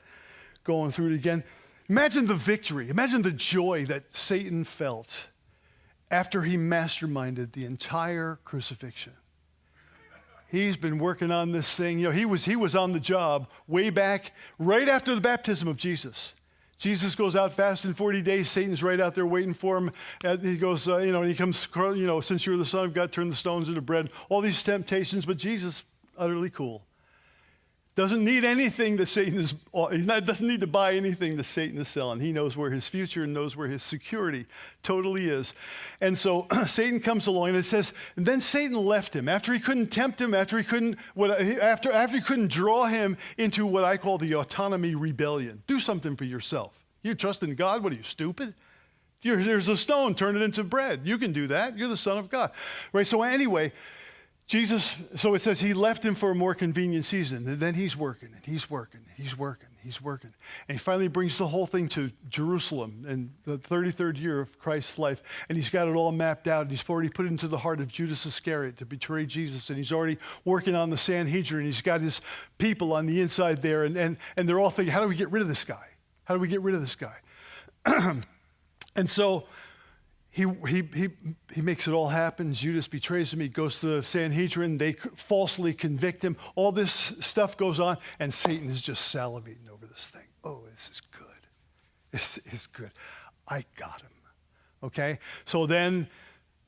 going through it again. Imagine the victory. Imagine the joy that Satan felt after he masterminded the entire crucifixion. He's been working on this thing. You know, he was, he was on the job way back, right after the baptism of Jesus. Jesus goes out fasting 40 days. Satan's right out there waiting for him. And he goes, uh, you know, and he comes, you know, since you're the Son of God, turn the stones into bread. All these temptations, but Jesus, utterly cool. Doesn't need anything that Satan is, uh, he doesn't need to buy anything that Satan is selling. He knows where his future and knows where his security totally is. And so Satan comes along and it says, and then Satan left him. After he couldn't tempt him, after he couldn't, what, after, after he couldn't draw him into what I call the autonomy rebellion. Do something for yourself. You trust in God? What are you, stupid? Here's a stone, turn it into bread. You can do that. You're the Son of God. Right? So anyway, Jesus, so it says he left him for a more convenient season. And then he's working and he's working, he's working, he's working. And he finally brings the whole thing to Jerusalem in the 33rd year of Christ's life. And he's got it all mapped out. And he's already put it into the heart of Judas Iscariot to betray Jesus. And he's already working on the Sanhedrin. and He's got his people on the inside there. And, and, and they're all thinking, how do we get rid of this guy? How do we get rid of this guy? and so he, he, he, he makes it all happen. Judas betrays him. He goes to the Sanhedrin. They falsely convict him. All this stuff goes on, and Satan is just salivating over this thing. Oh, this is good. This is good. I got him. Okay? So then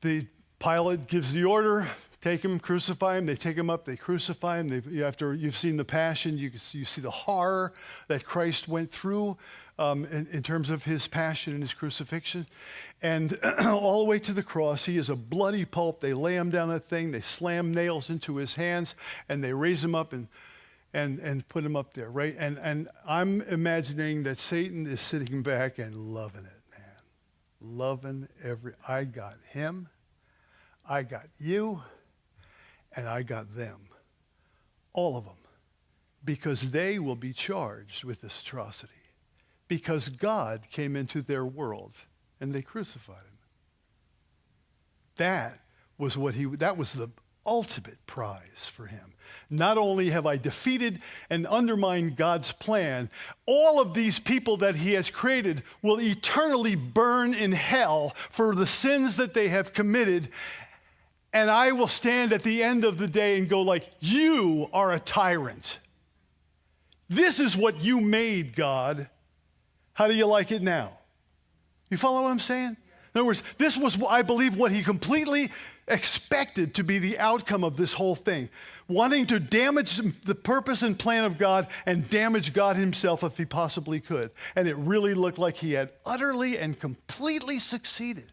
the Pilate gives the order take him, crucify him. They take him up, they crucify him. They, after you've seen the passion, you, you see the horror that Christ went through um, in, in, terms of his passion and his crucifixion. And all the way to the cross, he is a bloody pulp. They lay him down that thing, they slam nails into his hands, and they raise him up and, and, and put him up there, right? And, and I'm imagining that Satan is sitting back and loving it, man. Loving every, I got him, I got you, and I got them. All of them. Because they will be charged with this atrocity because God came into their world and they crucified him. That was what he that was the ultimate prize for him. Not only have I defeated and undermined God's plan, all of these people that he has created will eternally burn in hell for the sins that they have committed. And I will stand at the end of the day and go like, "You are a tyrant. This is what you made, God." How do you like it now? You follow what I'm saying? In other words, this was, I believe, what he completely expected to be the outcome of this whole thing wanting to damage the purpose and plan of God and damage God himself if he possibly could. And it really looked like he had utterly and completely succeeded.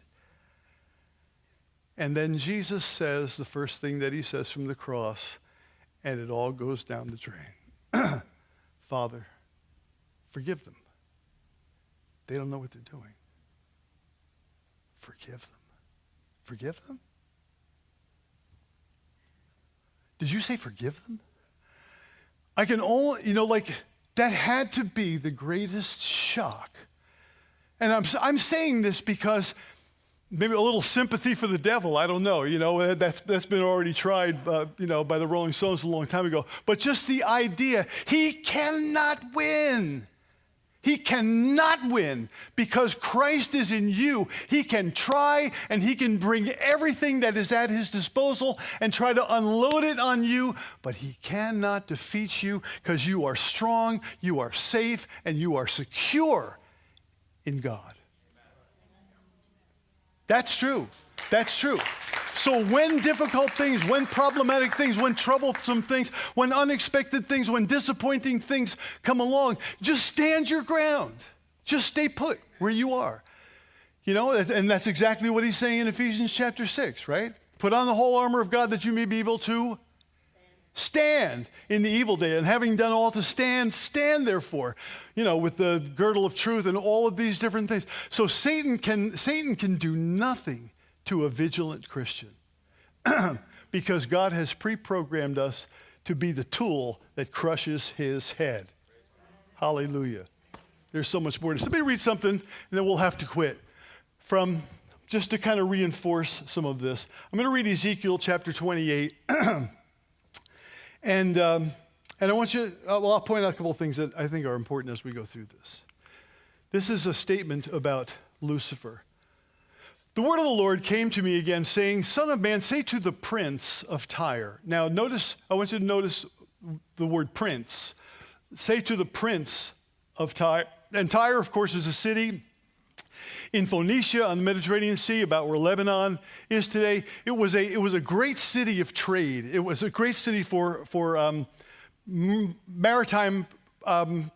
And then Jesus says the first thing that he says from the cross, and it all goes down the drain Father, forgive them. They don't know what they're doing. Forgive them. Forgive them? Did you say forgive them? I can only, you know, like that had to be the greatest shock. And I'm, I'm saying this because maybe a little sympathy for the devil. I don't know. You know, that's, that's been already tried, uh, you know, by the Rolling Stones a long time ago. But just the idea, he cannot win. He cannot win because Christ is in you. He can try and he can bring everything that is at his disposal and try to unload it on you, but he cannot defeat you because you are strong, you are safe, and you are secure in God. That's true. That's true. So, when difficult things, when problematic things, when troublesome things, when unexpected things, when disappointing things come along, just stand your ground. Just stay put where you are. You know, and that's exactly what he's saying in Ephesians chapter 6, right? Put on the whole armor of God that you may be able to stand in the evil day. And having done all to stand, stand therefore, you know, with the girdle of truth and all of these different things. So Satan can, Satan can do nothing to a vigilant Christian because God has pre programmed us to be the tool that crushes his head. Hallelujah. There's so much more to Let me read something and then we'll have to quit. From just to kind of reinforce some of this, I'm going to read Ezekiel chapter 28. and, um, and I want you, uh, well, I'll point out a couple of things that I think are important as we go through this. This is a statement about Lucifer. The word of the Lord came to me again, saying, Son of man, say to the prince of Tyre. Now, notice, I want you to notice the word prince. Say to the prince of Tyre. And Tyre, of course, is a city in Phoenicia on the Mediterranean Sea, about where Lebanon is today. It was a, it was a great city of trade. It was a great city for, for um, maritime, um,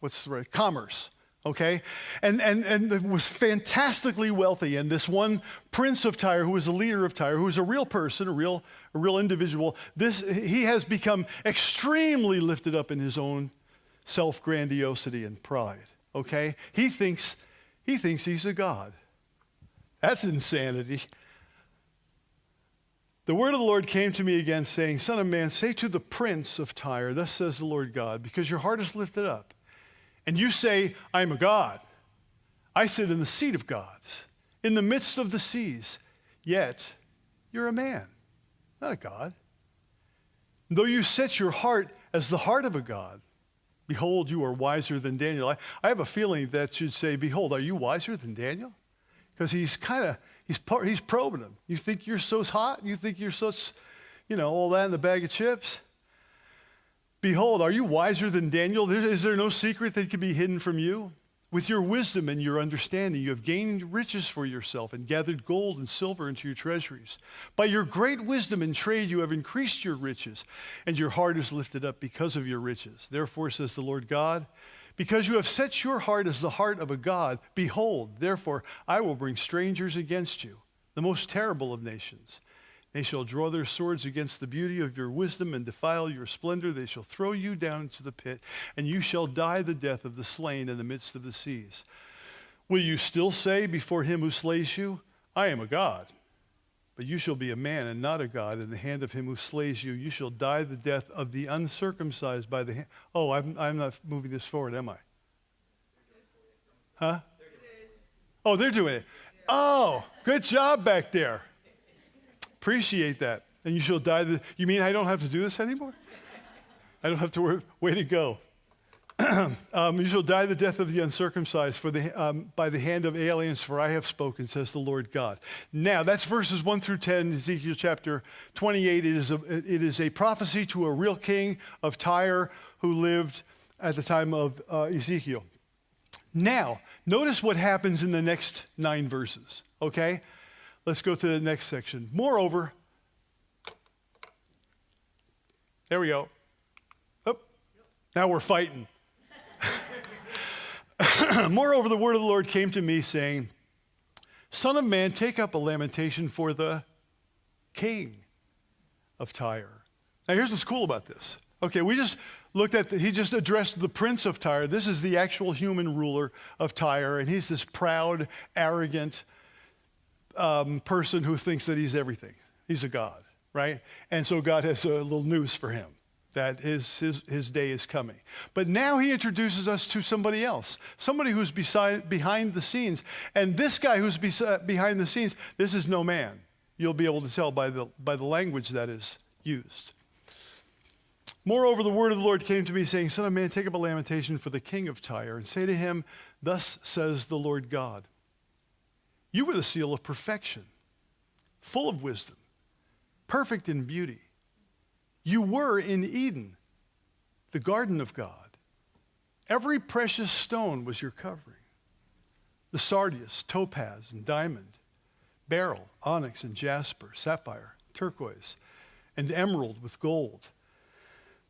what's the right, commerce okay? And, and, and was fantastically wealthy. And this one prince of Tyre, who was the leader of Tyre, who was a real person, a real, a real individual, this, he has become extremely lifted up in his own self grandiosity and pride, okay? He thinks, he thinks he's a god. That's insanity. The word of the Lord came to me again, saying, Son of man, say to the prince of Tyre, Thus says the Lord God, because your heart is lifted up and you say, I'm a God. I sit in the seat of gods, in the midst of the seas, yet you're a man, not a God. Though you set your heart as the heart of a God, behold, you are wiser than Daniel. I, I have a feeling that should say, Behold, are you wiser than Daniel? Because he's kind of, he's, he's probing him. You think you're so hot? You think you're such, you know, all that in the bag of chips? Behold, are you wiser than Daniel? Is there no secret that can be hidden from you? With your wisdom and your understanding, you have gained riches for yourself and gathered gold and silver into your treasuries. By your great wisdom and trade, you have increased your riches, and your heart is lifted up because of your riches. Therefore, says the Lord God, because you have set your heart as the heart of a God, behold, therefore, I will bring strangers against you, the most terrible of nations they shall draw their swords against the beauty of your wisdom and defile your splendor. They shall throw you down into the pit, and you shall die the death of the slain in the midst of the seas. Will you still say before him who slays you, I am a God? But you shall be a man and not a God in the hand of him who slays you. You shall die the death of the uncircumcised by the hand. Oh, I'm, I'm not moving this forward, am I? Huh? Oh, they're doing it. Oh, good job back there. Appreciate that. And you shall die. The, you mean I don't have to do this anymore? I don't have to work. Way to go. um, you shall die the death of the uncircumcised for the, um, by the hand of aliens, for I have spoken, says the Lord God. Now, that's verses 1 through 10, Ezekiel chapter 28. It is, a, it is a prophecy to a real king of Tyre who lived at the time of uh, Ezekiel. Now, notice what happens in the next nine verses, okay? Let's go to the next section. Moreover, there we go. Oh, now we're fighting. Moreover, the word of the Lord came to me, saying, Son of man, take up a lamentation for the king of Tyre. Now, here's what's cool about this. Okay, we just looked at, the, he just addressed the prince of Tyre. This is the actual human ruler of Tyre, and he's this proud, arrogant um, person who thinks that he's everything. He's a god, right? And so God has a little news for him that his, his, his day is coming. But now he introduces us to somebody else, somebody who's beside, behind the scenes. And this guy who's beside, behind the scenes, this is no man. You'll be able to tell by the, by the language that is used. Moreover, the word of the Lord came to me, saying, Son of man, take up a lamentation for the king of Tyre, and say to him, Thus says the Lord God You were the seal of perfection, full of wisdom, perfect in beauty. You were in Eden, the garden of God. Every precious stone was your covering the sardius, topaz, and diamond, beryl, onyx, and jasper, sapphire, turquoise, and emerald with gold.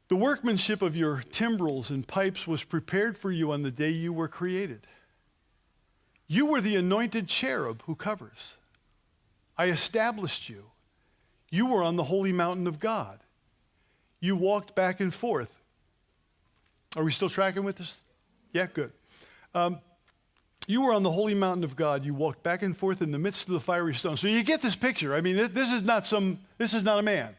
The workmanship of your timbrels and pipes was prepared for you on the day you were created. You were the anointed cherub who covers. I established you. You were on the holy mountain of God. You walked back and forth. Are we still tracking with this? Yeah, good. Um, you were on the holy mountain of God. You walked back and forth in the midst of the fiery stone. So you get this picture. I mean, this is not some. This is not a man.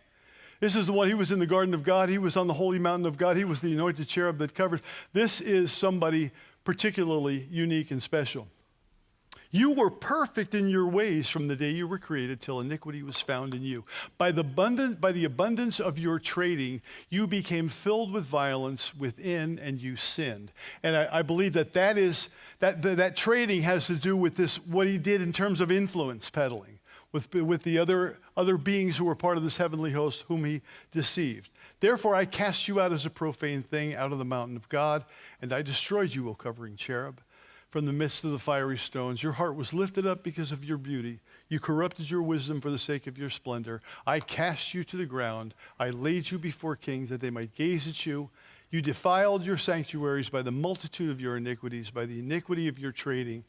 This is the one. He was in the garden of God. He was on the holy mountain of God. He was the anointed cherub that covers. This is somebody particularly unique and special. You were perfect in your ways from the day you were created till iniquity was found in you. By the, abundant, by the abundance of your trading, you became filled with violence within and you sinned. And I, I believe that that, is, that, that, that trading has to do with this, what he did in terms of influence peddling with, with the other, other beings who were part of this heavenly host whom he deceived. Therefore, I cast you out as a profane thing out of the mountain of God, and I destroyed you, O covering cherub from the midst of the fiery stones. Your heart was lifted up because of your beauty. You corrupted your wisdom for the sake of your splendor. I cast you to the ground. I laid you before kings that they might gaze at you. You defiled your sanctuaries by the multitude of your iniquities, by the iniquity of your trading.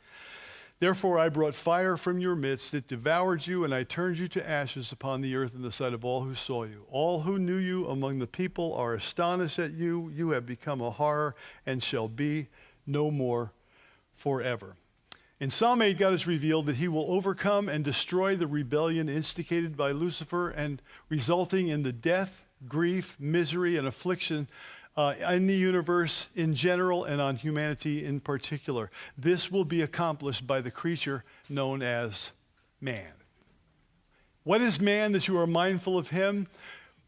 Therefore, I brought fire from your midst. It devoured you, and I turned you to ashes upon the earth in the sight of all who saw you. All who knew you among the people are astonished at you. You have become a horror and shall be no more forever. In Psalm 8, God has revealed that he will overcome and destroy the rebellion instigated by Lucifer and resulting in the death, grief, misery, and affliction uh, in the universe in general and on humanity in particular. This will be accomplished by the creature known as man. What is man that you are mindful of him?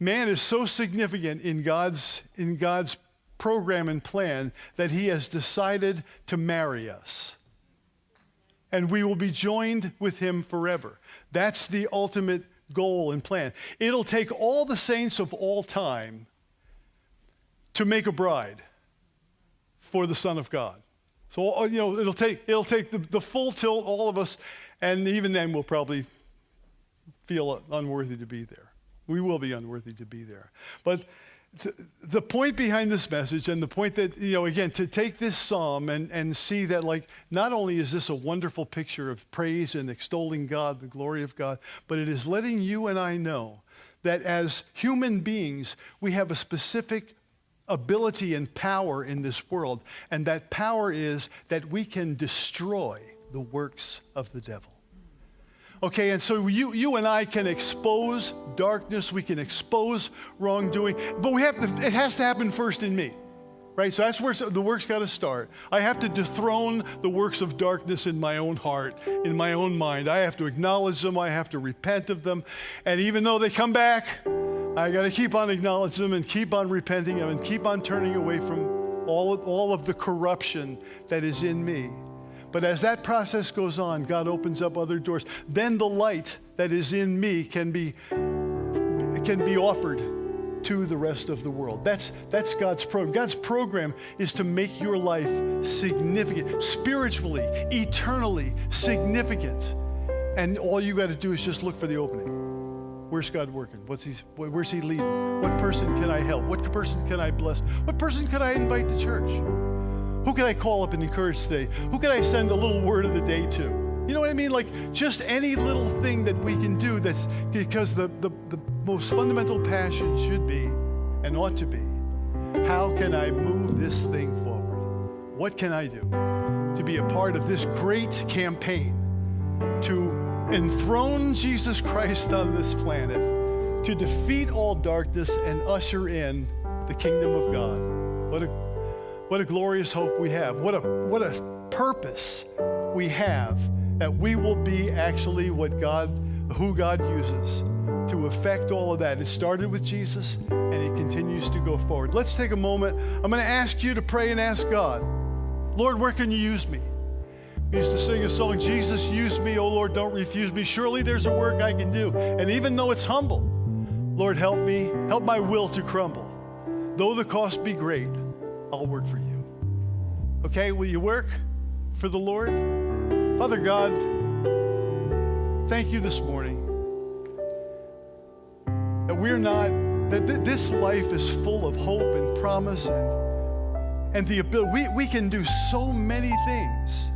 Man is so significant in God's, in God's program and plan that He has decided to marry us. And we will be joined with Him forever. That's the ultimate goal and plan. It'll take all the saints of all time to make a bride for the Son of God. So, uh, you know, it'll take, it'll take the, the full tilt, all of us, and even then we'll probably feel unworthy to be there. We will be unworthy to be there. But the point behind this message and the point that, you know, again, to take this psalm and, and see that, like, not only is this a wonderful picture of praise and extolling God, the glory of God, but it is letting you and I know that as human beings, we have a specific ability and power in this world. And that power is that we can destroy the works of the devil. Okay, and so you, you and I can expose darkness, we can expose wrongdoing, but we have to, it has to happen first in me. Right? So that's where the work's got to start. I have to dethrone the works of darkness in my own heart, in my own mind. I have to acknowledge them, I have to repent of them. And even though they come back, I got to keep on acknowledging them and keep on repenting them and keep on turning away from all, all of the corruption that is in me. But as that process goes on, God opens up other doors. Then the light that is in me can be, can be offered to the rest of the world. That's, that's God's program. God's program is to make your life significant, spiritually, eternally significant. And all you got to do is just look for the opening. Where's God working? What's he, where's He leading? What person can I help? What person can I bless? What person can I invite to church? Who can I call up and encourage today? Who can I send a little word of the day to? You know what I mean? Like just any little thing that we can do that's because the, the, the most fundamental passion should be and ought to be how can I move this thing forward? What can I do to be a part of this great campaign to enthrone Jesus Christ on this planet, to defeat all darkness and usher in the kingdom of God? What a, what a glorious hope we have. What a, what a purpose we have that we will be actually what God, who God uses to affect all of that. It started with Jesus and it continues to go forward. Let's take a moment. I'm going to ask you to pray and ask God, Lord, where can you use me? We used to sing a song, Jesus, use me, oh Lord, don't refuse me. Surely there's a work I can do. And even though it's humble, Lord, help me, help my will to crumble. Though the cost be great, I'll work for you. Okay, will you work for the Lord? Father God, thank you this morning that we're not, that th- this life is full of hope and promise and, and the ability. We, we can do so many things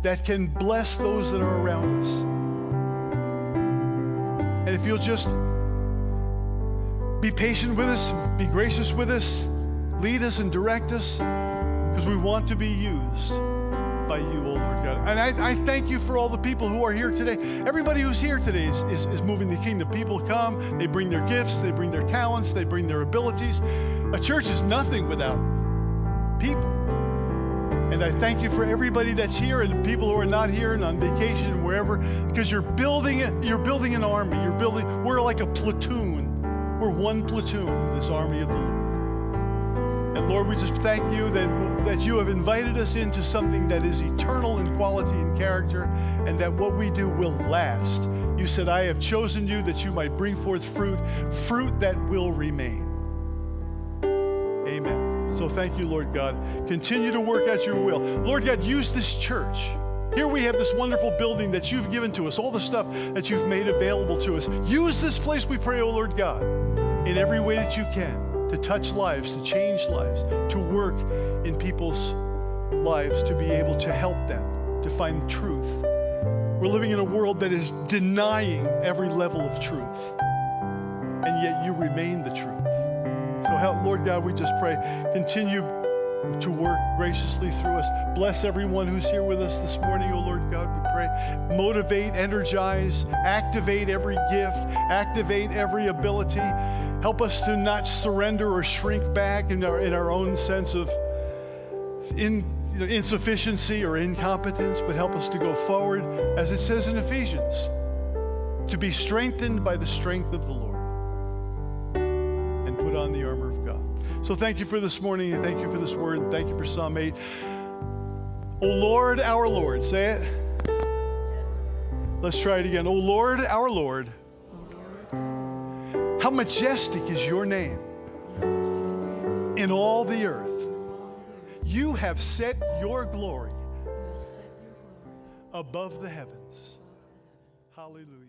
that can bless those that are around us. And if you'll just be patient with us, be gracious with us, lead us and direct us, because we want to be used by you, O Lord God. And I, I, thank you for all the people who are here today. Everybody who's here today is, is, is moving the kingdom. People come, they bring their gifts, they bring their talents, they bring their abilities. A church is nothing without people. And I thank you for everybody that's here and people who are not here and on vacation and wherever, because you're building you're building an army. You're building, we're like a platoon. We're one platoon in this army of the Lord. And Lord, we just thank you that, that you have invited us into something that is eternal in quality and character, and that what we do will last. You said, I have chosen you that you might bring forth fruit, fruit that will remain. Amen. So thank you, Lord God. Continue to work at your will. Lord God, use this church. Here we have this wonderful building that you've given to us, all the stuff that you've made available to us. Use this place, we pray, oh Lord God, in every way that you can to touch lives, to change lives, to work in people's lives, to be able to help them to find truth. We're living in a world that is denying every level of truth, and yet you remain the truth. So help, Lord God, we just pray, continue to work graciously through us. Bless everyone who's here with us this morning, oh Lord God, we pray. Motivate, energize, activate every gift, activate every ability. Help us to not surrender or shrink back in our, in our own sense of in, you know, insufficiency or incompetence, but help us to go forward, as it says in Ephesians, to be strengthened by the strength of the Lord and put on the armor of God. So thank you for this morning, and thank you for this word, and thank you for Psalm 8. O Lord, our Lord, say it. Let's try it again. O Lord, our Lord. How majestic is your name in all the earth. You have set your glory above the heavens. Hallelujah.